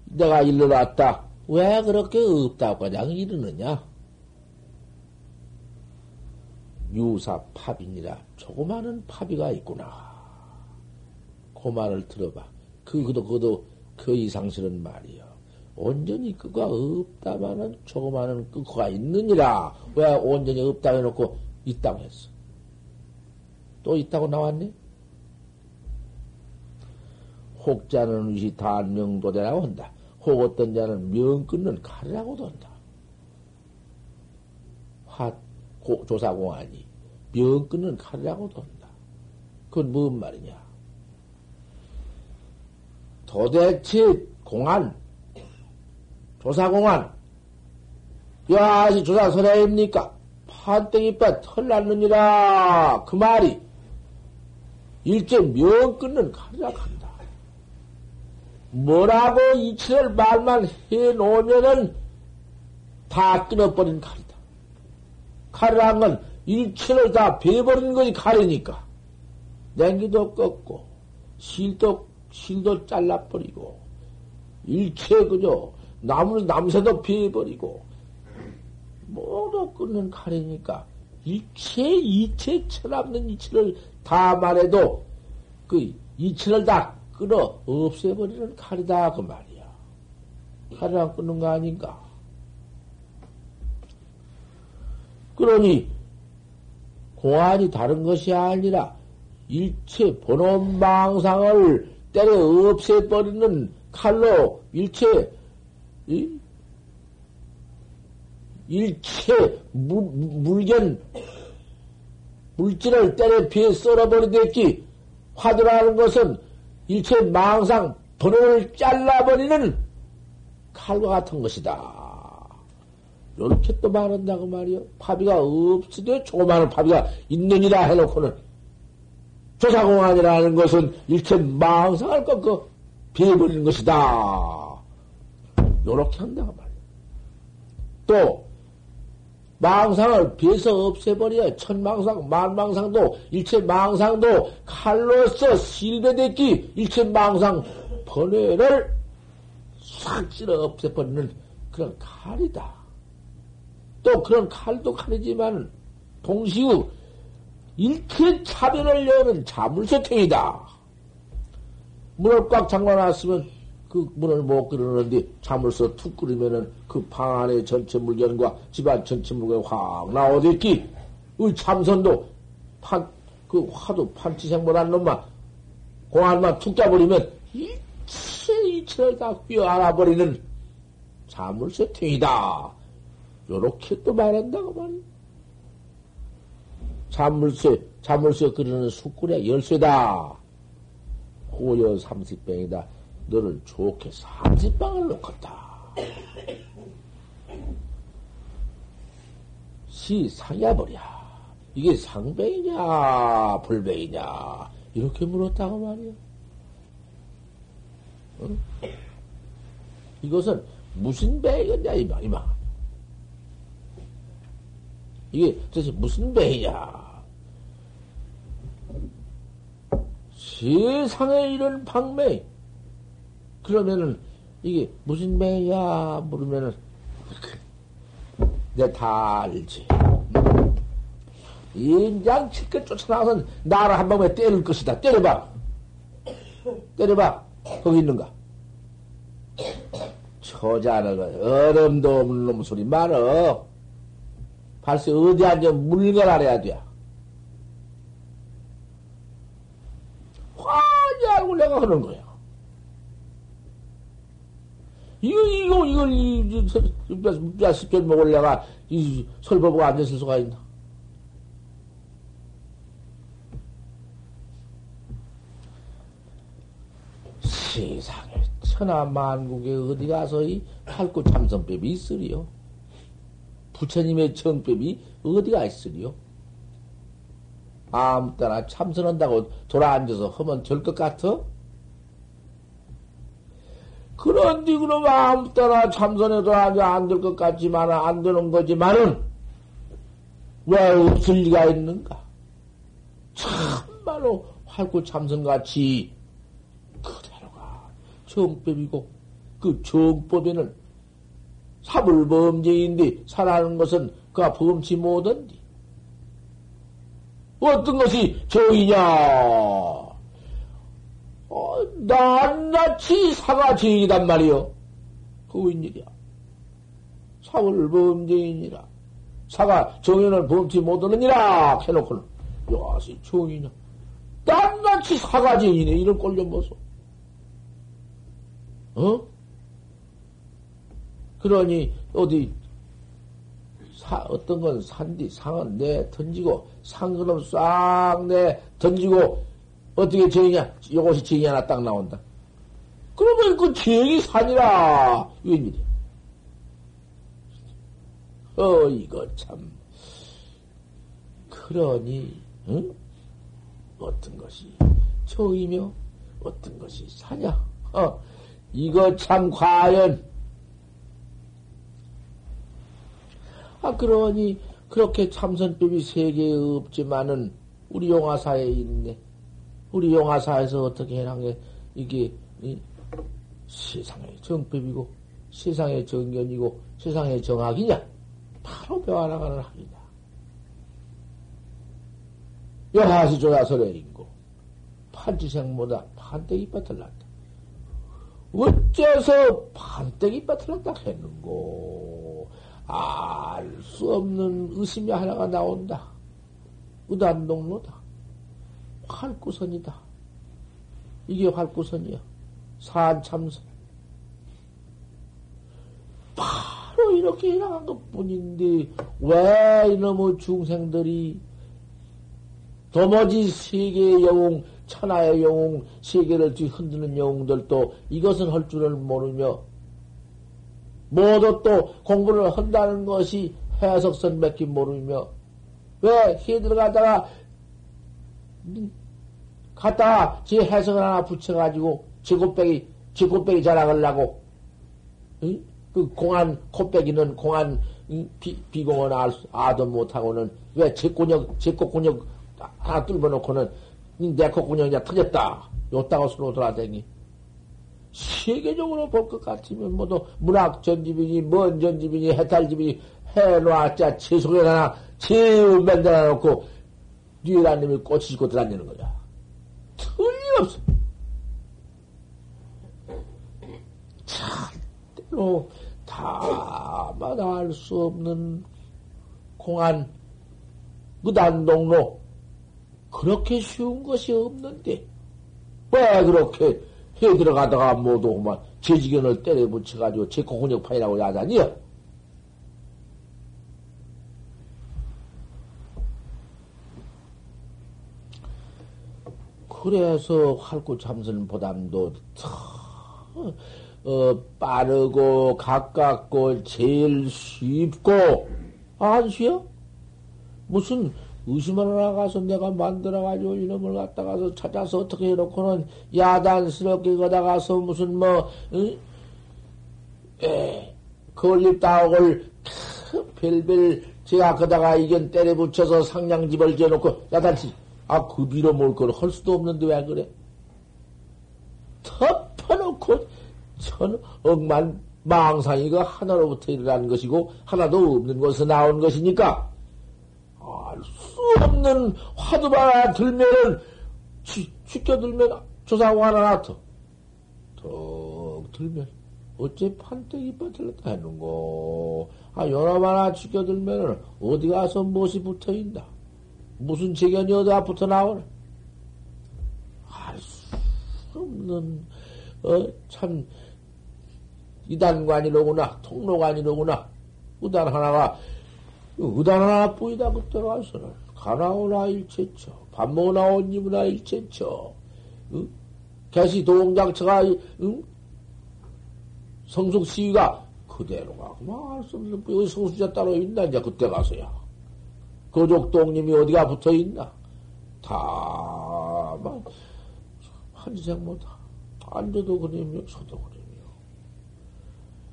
내가 일러놨다 왜 그렇게 없다고 그냥 이러느냐 유사 팝이니라 조그마한 파비가 있구나. 그 말을 들어봐. 그, 그도, 그도, 그 이상스러운 말이요. 온전히 그가 없다마는 조그마한 그가 있느니라. 왜 온전히 없다고 해놓고 있다고 했어? 또 있다고 나왔네? 혹자는 의시 단명도대라고 한다. 혹 어떤 자는 명 끊는 칼이라고도 한다. 화, 고, 조사공안이 명 끊는 칼이라고도 한다. 그건 무슨 말이냐? 도대체 공안, 조사공안, 야시 조사설야입니까? 판때기빠 털 났느니라. 그 말이 일제 명 끊는 칼이라 한다. 뭐라고 이치를 말만 해 놓으면은 다 끊어버린 칼이다. 칼이란 건 일체를 다 베버린 것이 칼이니까. 냉기도 꺾고, 실도, 실도 잘라버리고, 일체 그저, 나무, 남새도 베버리고, 모두 끊는 칼이니까, 일체, 이체, 철없는 이체를 다 말해도, 그 이체를 다 끊어 없애버리는 칼이다, 그 말이야. 칼이랑 끊는 거 아닌가? 그러니, 공안이 다른 것이 아니라, 일체 본원 망상을 때려 없애버리는 칼로 일체, 이? 일체 무, 물견, 물질을 때려 피해 썰어버리겠지. 화두라는 것은 일체 망상 번호를 잘라버리는 칼과 같은 것이다. 이렇게 또 말한다고 말이요. 파비가 없으되 조그마한 파비가 있느니라 해놓고는 조사공안이라는 것은 일체 망상을 꺾어 비해버리는 것이다. 요렇게 한다고 말이요. 또 망상을 비해서 없애버려. 천망상, 만망상도, 일체 망상도 칼로서 실배됐기, 일체 망상 번뇌를 싹 찔러 없애버리는 그런 칼이다. 또 그런 칼도 칼이지만, 동시에 일체 차변을 여는 자물쇠탱이다. 문을 꽉 잠궈놨으면 그 문을 못 끓이는데 자물쇠 툭 끓이면은 그 방 안에 전체 물건과 집안 전체 물건이 확 나오댔기. 의 참선도 판, 그 화도 판치생물한 놈만 공안만 툭 짜버리면 일체 이체를 다 휘어 알아버리는 자물쇠 탱이다. 요렇게 또 말한다고 말이야. 자물쇠, 자물쇠 끓이는 숯불의 열쇠다. 호여 삼십병이다. 너를 좋게 삼십방을 놓겠다. 시 상야버려. 이게 상배이냐, 불배이냐, 이렇게 물었다고 말이야. 응? 이것은 무슨 배이겠냐, 이마, 이마. 이게 도대체 무슨 배이냐. 세상에 이런 방매, 그러면은 이게 무슨 매야 물으면은 내다 알지. 인장 칠것 쫓아나가서 나를 한 방에 때릴 것이다. 때려봐. 때려봐. 거기 있는가? 처자는 얼음도 없는 놈 소리 많어. 발세 어디 앉아 물건 알아야 돼. 화지 알고 내가 하는 거야. 이거, 이거, 이걸, 이, 몇, 십견 먹을래가, 이, 설법보고 앉았을 수가 있나? 세상에, 천하 만국에 어디 가서 이 팔구 참선법이 있으리요? 부처님의 정법이 어디가 있으리요? 아무 때나 참선한다고 돌아앉아서 하면 될 것 같아? 그런데 그럼 아무 때나 참선해도 아주 안 될 것 같지만 안 되는 거지만은 왜 없을 리가 있는가? 참말로 활구 참선같이 그대로가 정법이고 그 정법에는 사불범죄인데 살아가는 것은 그가 범치 못한디 어떤 것이 정이냐? 어, 낱낱이 사가 죄인이단 말이요. 그 웬일이야. 사월 범죄인이라. 사가 정연을 범치 못하느니라 해놓고는 야시 정이냐. 낱낱이 사가 죄인이네. 이런 꼴좀 보소. 어? 그러니 어디 사, 어떤 건 산디 상은 내 던지고 상그럼 싹내 던지고 어떻게 죄이냐? 이것이 죄이 하나 딱 나온다. 그러면 그 죄이 산이라 웬일이야? 어 이거 참 그러니 응? 어떤 것이 처이며 어떤 것이 사냐? 어 이거 참 과연 아, 그러니, 그렇게 참선법이 세계에 없지만은, 우리 용화사에 있네. 우리 용화사에서 어떻게 해난 게, 이게, 이, 세상의 정법이고, 세상의 정견이고, 세상의 정학이냐? 바로 배워나가는 학이다. 여하시 조야서 내린고, 판지생보다 판때기 밭을 났다. 어째서 판때기 밭을 났다 했는고, 알 수 없는 의심이 하나가 나온다. 의단동로다. 활구선이다. 이게 활구선이야. 산참선. 바로 이렇게 일어난 것 뿐인데, 왜 이놈의 중생들이 도무지 세계의 영웅, 천하의 영웅, 세계를 뒤흔드는 영웅들도 이것은 할 줄을 모르며, 모두 또 공부를 한다는 것이 해석선 맺기 모르며 왜 해 들어가다가 갖다가 제 해석을 하나 붙여가지고 제 곱빼기 제 곱빼기 자랑하려고 응? 그 공안 코빼기는 공안 비, 비공은 알, 아도 못하고는 왜 제 꼬녁 제 꼬꼬녁 하나 뚫어놓고는 내 꼬꼬녕이 터졌다 요따가 수로 돌아다니 세계적으로 볼 것 같으면 모두 문학 전집이니 뭔 전집이니 해탈 집이니 해놓았자 채속에다나 제우 맨들어 놓고 뒤에다 놈이 꽂히고 들어다니는 거야. 틀림없어. 절대로 다마다 알 수 없는 공안 무단동로 그렇게 쉬운 것이 없는데 왜 그렇게 해 들어가다가 모두 그만 제지견을 때려 붙여가지고 제코근역판이라고 야단이요. 그래서 활구 참선 보담도 어, 빠르고 가깝고 제일 쉽고 안 쉬어? 무슨 의심을 나가서 내가 만들어가지고 이놈을 갖다가서 찾아서 어떻게 해놓고는 야단스럽게 거다가서 무슨 뭐, 응? 에, 건립 다옥을 별별 제가 거다가 이견 때려 붙여서 상냥집을 지어놓고 야단치. 아, 그 비로 뭘걸할 수도 없는데 왜 그래? 덮어놓고 천 억만 망상이가 하나로부터 일어난 것이고 하나도 없는 곳에서 나온 것이니까 수 없는 화두바 들면은, 죽여들면 조사고 하나 나터. 턱 들면, 어째 판때기 빠질렀다 했는고. 아, 여러 하나 죽여들면은, 어디 가서 무엇이 붙어 있나? 무슨 재견이 어디가 붙어 나오나? 알수 없는, 어, 참, 이단관이로구나, 통로관이로구나. 우단 하나가, 의단 하나 뿐이다, 그때 가서는. 가나오나 일체처, 밥 먹으나 옷 입으나 일체처, 응? 개시 동장처가, 응? 성숙 시위가 그대로가 그만 수 없는 여기 성수자 따로 있나 이제 그때 가서야 거족동님이 어디가 붙어 있나 다 막 한지생 못하 앉아도 그림이요 서도 그림이요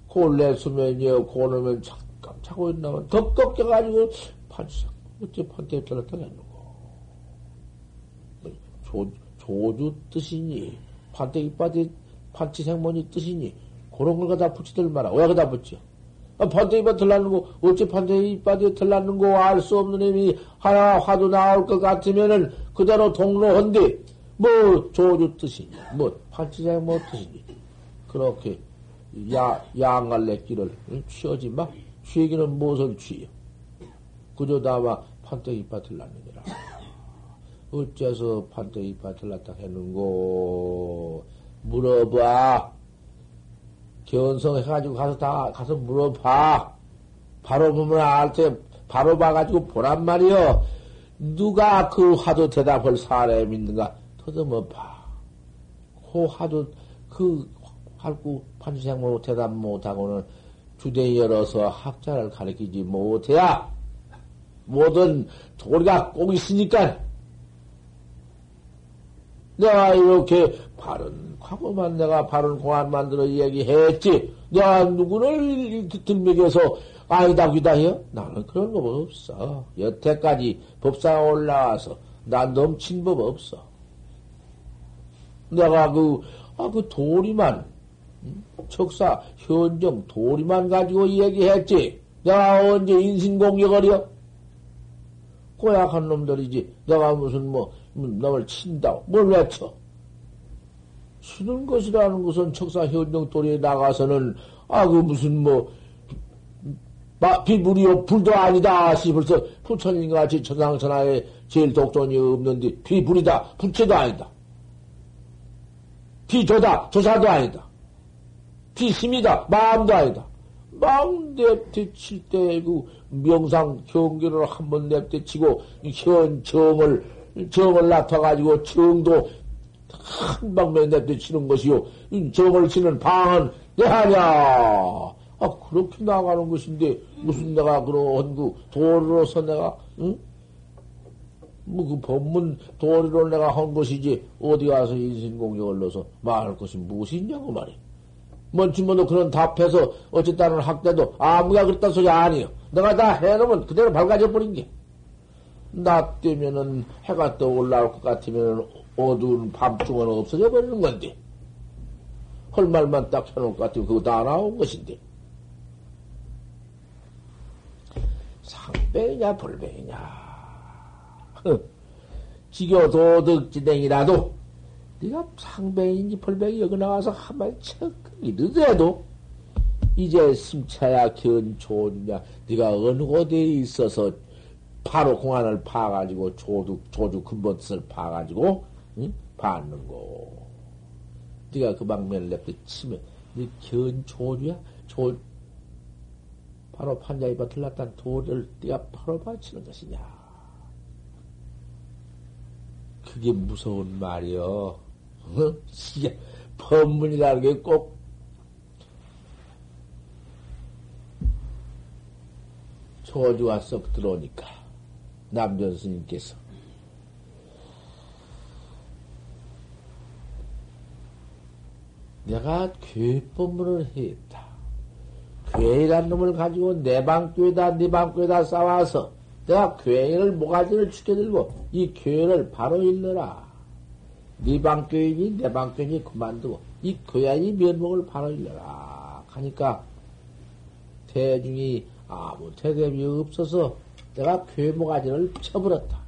골래 수면이요 고르면 잠깐 자고 있나면 덕덕 껴가지고 판지생 어째 판때 떨었다 했는고. 조, 조주 뜻이니, 판때 이빠디, 판치 생모니 뜻이니, 그런 걸 갖다 붙이들 마라. 왜 갖다 붙여? 아, 판때 이빠 들라는 거, 어째 판때 이빠디 들라는 거 알 수 없는 힘이 하나 화도 나올 것 같으면은 그대로 동로한데, 뭐 조주 뜻이니, 뭐 판치장 뭐 뜻이니. 그렇게 야, 양갈래 길을 취하지 마. 취기는 무엇을 취여? 그저 다마 판때기 밭을 났느니라. 어째서 판때기 밭을 났다 했는고? 물어봐. 견성해가지고 가서 다, 가서 물어봐. 바로 보면 알 테, 바로 봐가지고 보란 말이여. 누가 그 화두 대답을 사람이 있는가? 더듬어 봐. 그 화두, 그, 할구 판생모 대답 못하고는 주대 열어서 학자를 가르치지 못해야 모든 도리가 꼭 있으니까 내가 이렇게 바른 과거만 내가 바른 공안 만들어 얘기했지. 내가 누구를 들먹여서 아니다 귀다 해요? 나는 그런 거 없어. 여태까지 법사가 올라와서 난 넘친 법 없어. 내가 그, 아, 그 도리만, 척사, 현정, 도리만 가지고 얘기했지. 내가 언제 인신공격을이요? 고약한 놈들이지. 내가 무슨 뭐, 놈을 친다고. 뭘 외쳐? 치는 것이라는 것은 척사 현정 도리에 나가서는, 아, 그 무슨 뭐, 비불이요, 불도 아니다. 시 벌써 부처님 같이 천상천하에 제일 독존이 없는데, 비불이다. 부채도 아니다. 비조다. 조사도 아니다. 비심이다. 마음도 아니다. 마음 냅대칠 때, 그, 명상 경계를 한번 냅대치고, 현 정을, 정을 나타가지고, 정도 한 방면에 냅대치는 것이요. 정을 치는 방은 내 하냐. 아, 그렇게 나가는 것인데, 무슨 내가 그런 그 도로로서 내가, 응? 뭐 그 법문 도리로 내가 한 것이지, 어디 가서 인신공격을 넣어서 말할 것이 무엇이 있냐고 말이야. 먼지뭐도 그런 답해서 어쨌다는 학대도 아무가 그랬다 소리 아니요. 내가 다 해놓으면 그대로 밝아져 버린 게. 나 때면은 해가 떠 올라올 것 같으면 어두운 밤중은 없어져 버리는 건데. 헐 말만 딱 해놓을 것 같으면 그거 다 나온 것인데. 상배이냐, 불배이냐. 지교 도덕 진행이라도 네가 상배인지 불배이 여기 나와서 한마디 척 이르더라도 이제 심차야 견조냐 네가 어느 곳에 있어서 바로 공안을 파가지고 조주 조주 근본 뜻을 파가지고 응? 받는고 네가 그 방면을 냅둬 치면 네 견조냐 조 바로 판자에 버틀났단 도를 네가 바로 바치는 것이냐 그게 무서운 말이여. 어? 이게 법문이라는 게 꼭 조주가 썩 들어오니까 남전 스님께서 내가 괴법문을 했다. 괴이란 놈을 가지고 내 방교에다 네 방교에다 싸워서 내가 괴를 모가지를 죽여들고 이 괴를 바로 일러라. 네 방교인이 내 방교인이 그만두고 이 괴야이 면목을 바로 일러라. 하니까 대중이 아무 대답이 없어서 내가 괴 모가지를 쳐버렸다.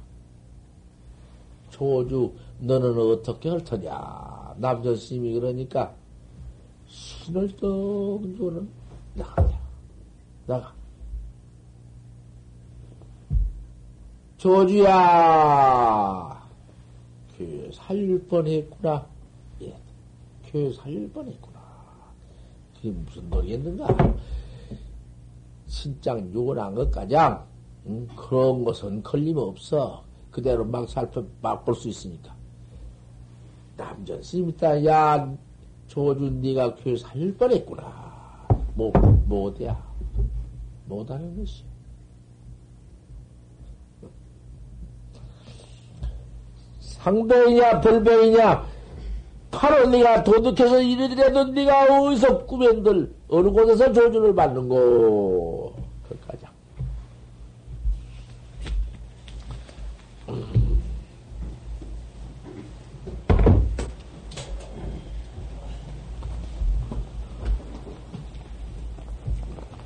조주 너는 어떻게 할 터냐? 남자 스님이 그러니까 신을 떡 주는 나가 나가 조주야, 그 살릴 뻔했구나. 예, 그 살릴 뻔했구나. 그게 무슨 놀이였는가? 신장 요원한 것가장 응? 그런 것은 걸림없어. 그대로 막 살펴 맛볼 수 있으니까. 남전 스님이다. 야, 조주 네가 그 살릴 뻔했구나. 뭐 못이야. 못하는 것이. 상배이냐 별배이냐 바로 네가 도둑해서 이르더라도 네가 어디서 꾸면들 어느 곳에서 조주를 받는고 그까지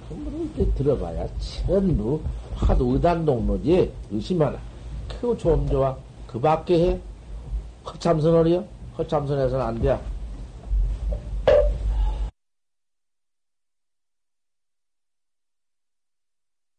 그때 들어가야 전부 하도 의단 동로지 의심하나 그거 좀 좋아 그 밖에 해 허참선언이요? 허참선에서는 안 돼.